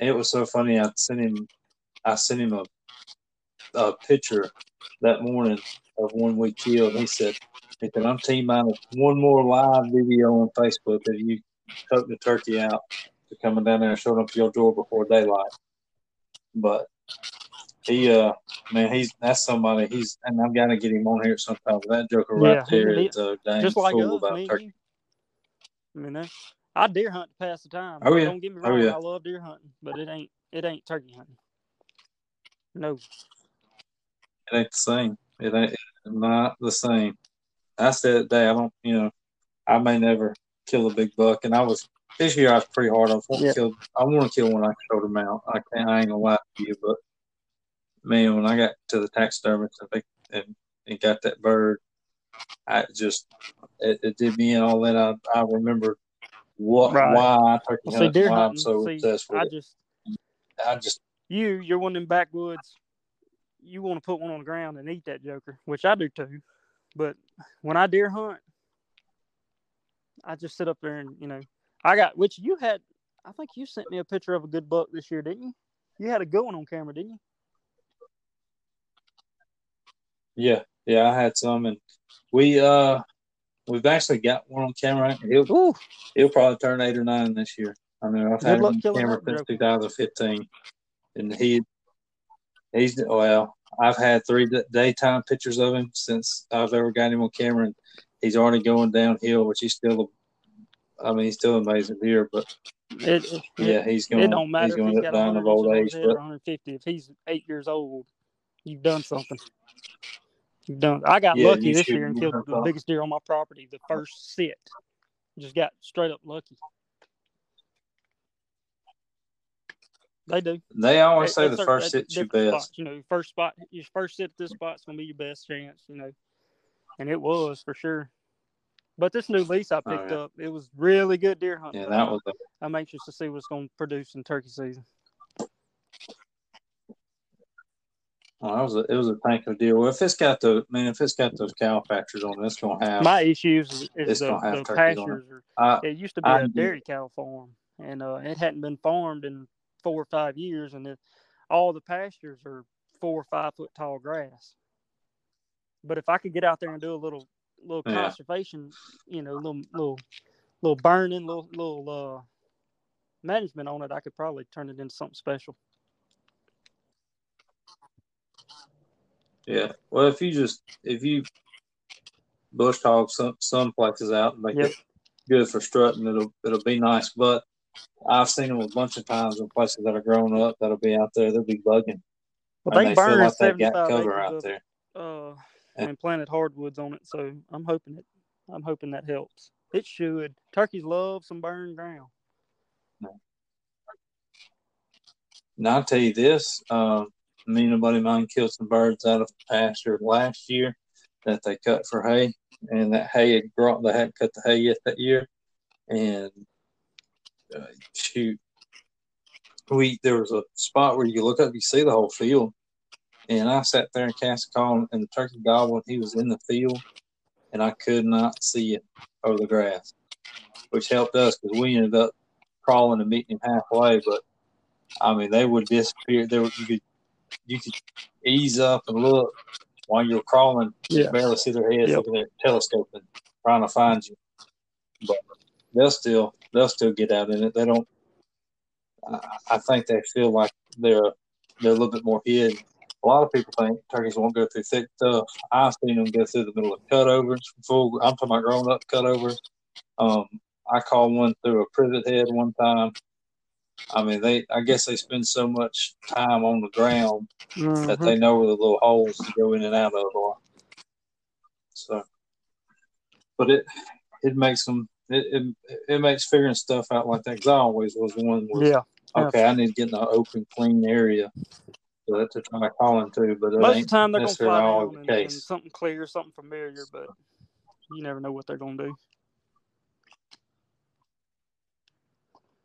it was so funny. I sent him I sent him a a picture that morning of one we killed. He said, "He said I'm team minus one more live video on Facebook of you took the turkey out to coming down there and showing up to your door before daylight." But he uh man he's that's somebody he's and I'm gonna get him on here sometime. That joker right Yeah, he- there he- is a dang like fool us, about turkey. I mean, that, I deer hunt to pass the time. Oh, yeah. Don't get me Oh, wrong, yeah. I love deer hunting, but it ain't it ain't turkey hunting. No, It ain't the same. It ain't not the same. I said that day I don't you know I may never kill a big buck, and I was this year I was pretty hard. I was wanting Yeah. to kill. I want to kill when I showed him out. I can't. I ain't gonna lie to you, but man, when I got to the taxidermist, think and, and got that bird, I just it, it did me in all that. I I remember what Right. why turkey well, see, hunt, deer why I'm so see, obsessed with I it. just I just you you're one of them backwoods. You want to put one on the ground and eat that joker, which I do too. But when I deer hunt, I just sit up there and you know, I got which you had. I think you sent me a picture of a good buck this year, didn't you? You had a good one on camera, didn't you? Yeah yeah I had some, and we uh we've actually got one on camera. He'll Ooh, He'll probably turn eight or nine this year. I mean, I've had him luck on killing camera since 2015, and he he's well. I've had three daytime pictures of him since I've ever got him on camera, and he's already going downhill, which he's still I mean, he's still amazing deer, but It, it, yeah, he's going. it don't matter He's if going he's to end got up dying of 100 old inches on age. his head But or 150. If he's eight years old, you've done something. Done. I got Yeah, lucky this year and killed the biggest deer on my property the first sit. Just got straight up lucky. They do. they always say the first sit's your best. Spots, you know, first spot, your first sit at this spot's gonna be your best chance. You know, and it was for sure. But this new lease I Oh, picked yeah. up, it was really good deer hunting. Yeah, that was. A, I'm anxious to see what's going to produce in turkey season. Well, that was a, it was a tank of deer. Well, if it's got the, I mean, if it's got those cow factors on it, it's to have. My issues is, It's the, gonna have the it. pastures. I, it used to be I a dairy cow farm, and uh, it hadn't been farmed in four or five years, and it, all the pastures are four or five foot tall grass. But if I could get out there and do a little little Yeah. conservation, you know, little little little burning, little little uh, management on it, I could probably turn it into something special. Yeah. Well, if you just if you bush hog some some places out and make Yep. it good for strutting, it'll it'll be nice. But I've seen them a bunch of times in places that are grown up that'll be out there. They'll be bugging. Well, they they feel burned like they've got cover out of there. uh, And- and planted hardwoods on it. So I'm hoping it. I'm hoping that helps. It should. Turkeys love some burned ground. Now I'll tell you this, um, me and a buddy of mine killed some birds out of pasture last year that they cut for hay, and that hay had grown. They hadn't cut the hay yet that year, and uh, shoot, we there was a spot where you look up, you see the whole field, and I sat there and cast a call, and the turkey goblin he was in the field, and I could not see it over the grass, which helped us because we ended up crawling and meeting him halfway, but. I mean, they would disappear. There, you could you could ease up and look while you're crawling. Yeah. could barely see their heads Yep. looking at telescoping, trying to find you. But they'll still they'll still get out in it. They don't. I, I think they feel like they're they're a little bit more hidden. A lot of people think turkeys won't go through thick stuff. I've seen them go through the middle of cutovers. Full. I'm talking about grown up cutovers. Um, I caught one through a privet head one time. I mean, they. I guess they spend so much time on the ground that Mhm. they know where the little holes to go in and out of are. So, but it it makes them it it, it makes figuring stuff out like that. Because I always was one Yeah. okay. I need to get in an open, clean area to, to try to call into, but Most of the time they're gonna fly down and, and something clear, something familiar, but you never know what they're gonna do.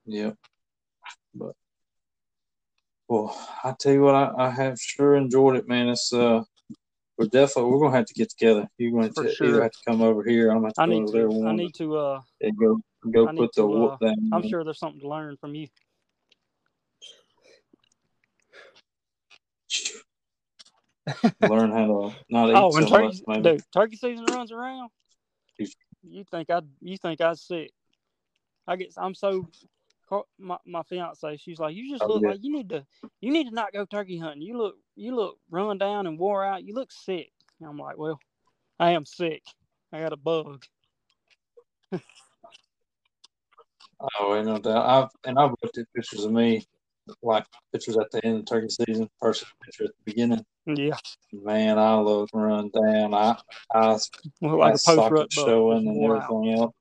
Yep. But well, I tell you what, I, I have sure enjoyed it, man. It's uh, we're definitely we're gonna have to get together. You're going For to sure. either have to come over here. I'm gonna have to go need over there to. I need to. Uh, and go go I put the to, uh, down i'm sure there's something to learn from you. Learn how to not eat Oh, so much, turkey, maybe. dude, turkey season runs around. You think I? You think I sick? I get. I'm so. My my fiance, she's like, you just Oh, look yeah. like you need to. You need to not go turkey hunting. You look. You look run down and wore out. You look sick. And I'm like, well, I am sick. I got a bug. Oh, no doubt. I've and I've looked at pictures of me, like pictures at the end of turkey season, versus picture at the beginning. Yeah, Man, I look run down. I I look like a post rut showing and out. everything else.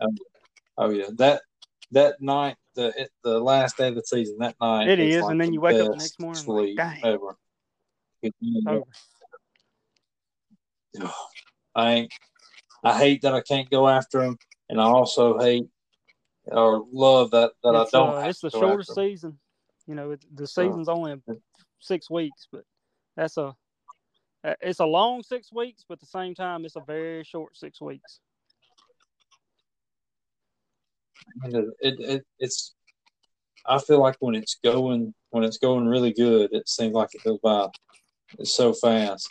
Oh, oh yeah, that that night, the the last day of the season, that night. It is like and then the you wake up the next morning, like, sleep dang. ever. Over. I ain't, I hate that I can't go after them, and I also hate or love that that it's, I don't. uh, it's the to go shortest after 'em. season. You know, it, the So- season's only six weeks, but that's a uh, it's a long six weeks, but at the same time, it's a very short six weeks. And it, it, it it's I feel like when it's going when it's going really good, it seems like it goes by it's so fast.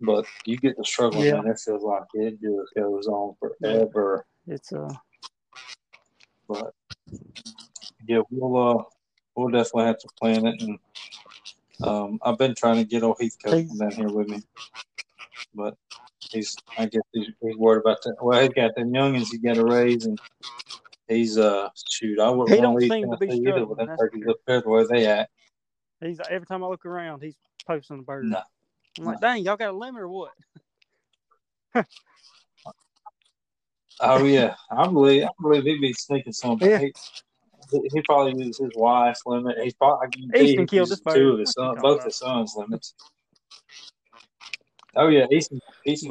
But you get the struggling, Yeah. man, it feels like it just goes on forever. It's uh But yeah, we'll uh we'll definitely have to plan it and um I've been trying to get old Heathcote down here with me. but he's I guess he's, he's worried about that. Well, he's got them youngins he got to raise, and he's uh shoot. I wouldn't He don't to seem to be either with struggling, them that's for turkeys sure. up there the they at. He's every time I look around, he's posting a bird. No. I'm like, dang, y'all got a limit or what? Oh yeah, I believe I believe he'd be sneaking some. Yeah. He, he probably uses his wife's limit. He's probably I guarantee he killed uses two bird. of his sons, both his sons' limits. Oh yeah, Easton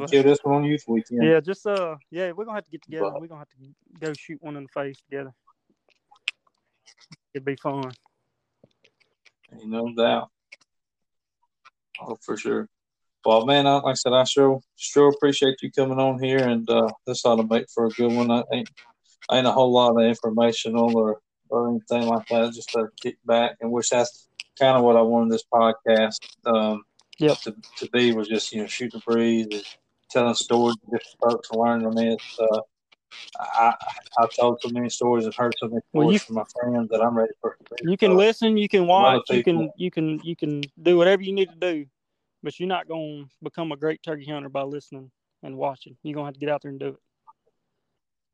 But- killed this one on youth weekend. Yeah, just uh, yeah, we're gonna have to get together. We're gonna have to go shoot one in the face together. It'd be fun. Ain't no doubt. Oh, for sure. Well, man, I, like I said, I sure sure appreciate you coming on here, and uh, this ought to make for a good one. I ain't ain't a whole lot of informational or or anything like that. Just to kick back and wish that's kind of what I wanted this podcast um, Yep. to to be was just you know shooting the breeze telling stories, different folks and learning. from it. uh, I I've told so many stories and heard so many Well, stories you- from my friends that I'm ready for. You can listen, you can watch, you can you can you can do whatever you need to do, but you're not gonna become a great turkey hunter by listening and watching. You're gonna have to get out there and do it.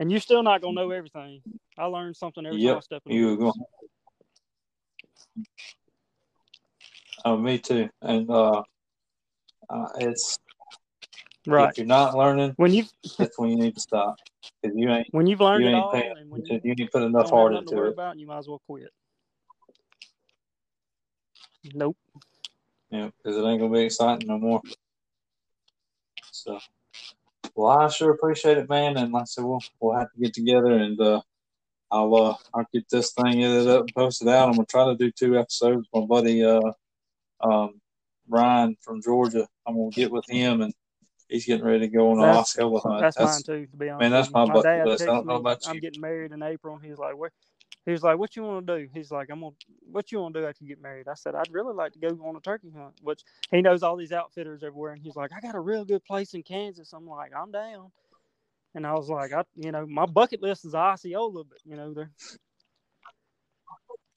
And you're still not gonna know everything. I learned something every time I Yep, step in the you woods. Oh, me too. And uh, uh, it's Right. if you're not learning, When you that's when you need to stop because you ain't when you've learned you it ain't all paying when you. You ain't put enough heart into it. about, you might as well quit. Nope. Yeah, because it ain't gonna be exciting no more. So, well, I sure appreciate it, man. And like I said, we'll we'll have to get together and uh, I'll uh I'll get this thing edited up and posted out. I'm gonna try to do two episodes. My buddy uh um Ryan from Georgia, I'm gonna get with him and he's getting ready to go on a Osceola hunt. That's, mine too, to be honest. man, that's with my bucket list. I don't know about I'm getting married in April, and he's like, "Where?" He was like, "What you want to do?" He's like, "I'm gonna." What you want to do after you get married? I said, "I'd really like to go on a turkey hunt." Which he knows all these outfitters everywhere, and he's like, "I got a real good place in Kansas." I'm like, "I'm down," and I was like, "I, you know, my bucket list is Osceola, but you know, there.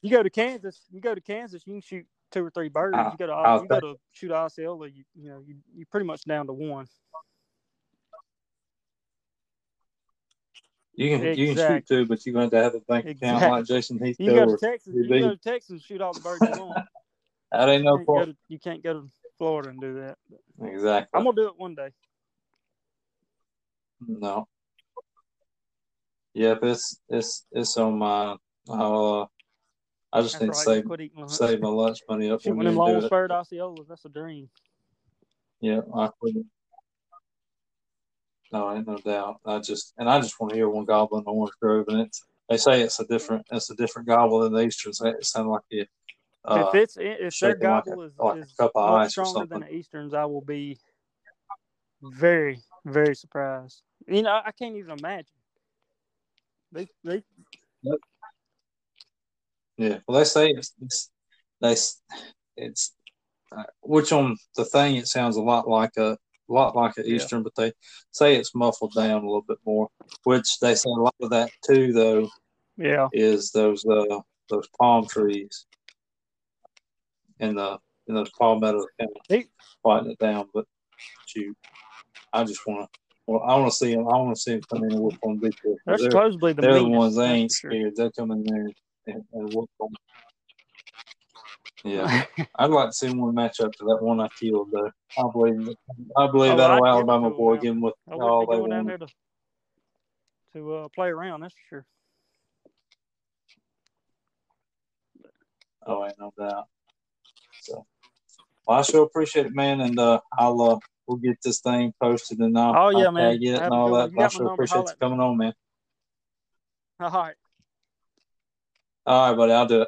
You go to Kansas, you go to Kansas, you can shoot two or three birds. I'll- you got to you go to shoot Osceola, you you know, you you pretty much down to one. You can you can shoot Exactly. too, but you're going to have to have a bank account Exactly. like Jason Heath You go to Texas. You can go to Texas and shoot all the birds you want. that ain't You no can't, go to, you can't go to Florida and do that. Exactly. I'm gonna do it one day. No. Yep, it's it's it's on my. I'll, uh, I just That's need to save Quit eating lunch. save my lunch money up Shoot when one of you them long do it. spurred Osceolas. That's a dream. Yeah, I quit. it. No, ain't no doubt. I just and I just want to hear one gobblin' in Orange Grove, and it's they say it's a different it's a different goblin than the Eastern. It sounds like it. uh, if it's if their shaking like a- is, like a is cup much stronger than the Easterns, I will be very very surprised. You know, I can't even imagine. They they Yeah, well, they say it's, it's they it's uh, which on the thing it sounds a lot like a lot like an Yeah. Eastern, but they say it's muffled down a little bit more. Which they say a lot of that too, though, yeah. is those uh those palm trees in the in those palmettos kind of fighting it down. But shoot, I just want to. Well, I want to see them. I want to see them come in and whoop on big. They're supposedly the they're the ones they ain't for sure. scared. They'll come in there and, and whoop them. Yeah. I'd like to see one match up to that one I killed though. I believe I believe Oh, that I'd old Alabama to 'em boy now. give 'em with I wouldn't all be they want. to to uh, play around. That's for sure. Oh, ain't no doubt. So, well, I sure appreciate it, man, and uh, I'll uh, we'll get this thing posted and I'll, Oh, yeah, I'll man. tag it Have and all that. You I sure appreciate you coming on, man. All right. Ah, All right, buddy, I'll do it.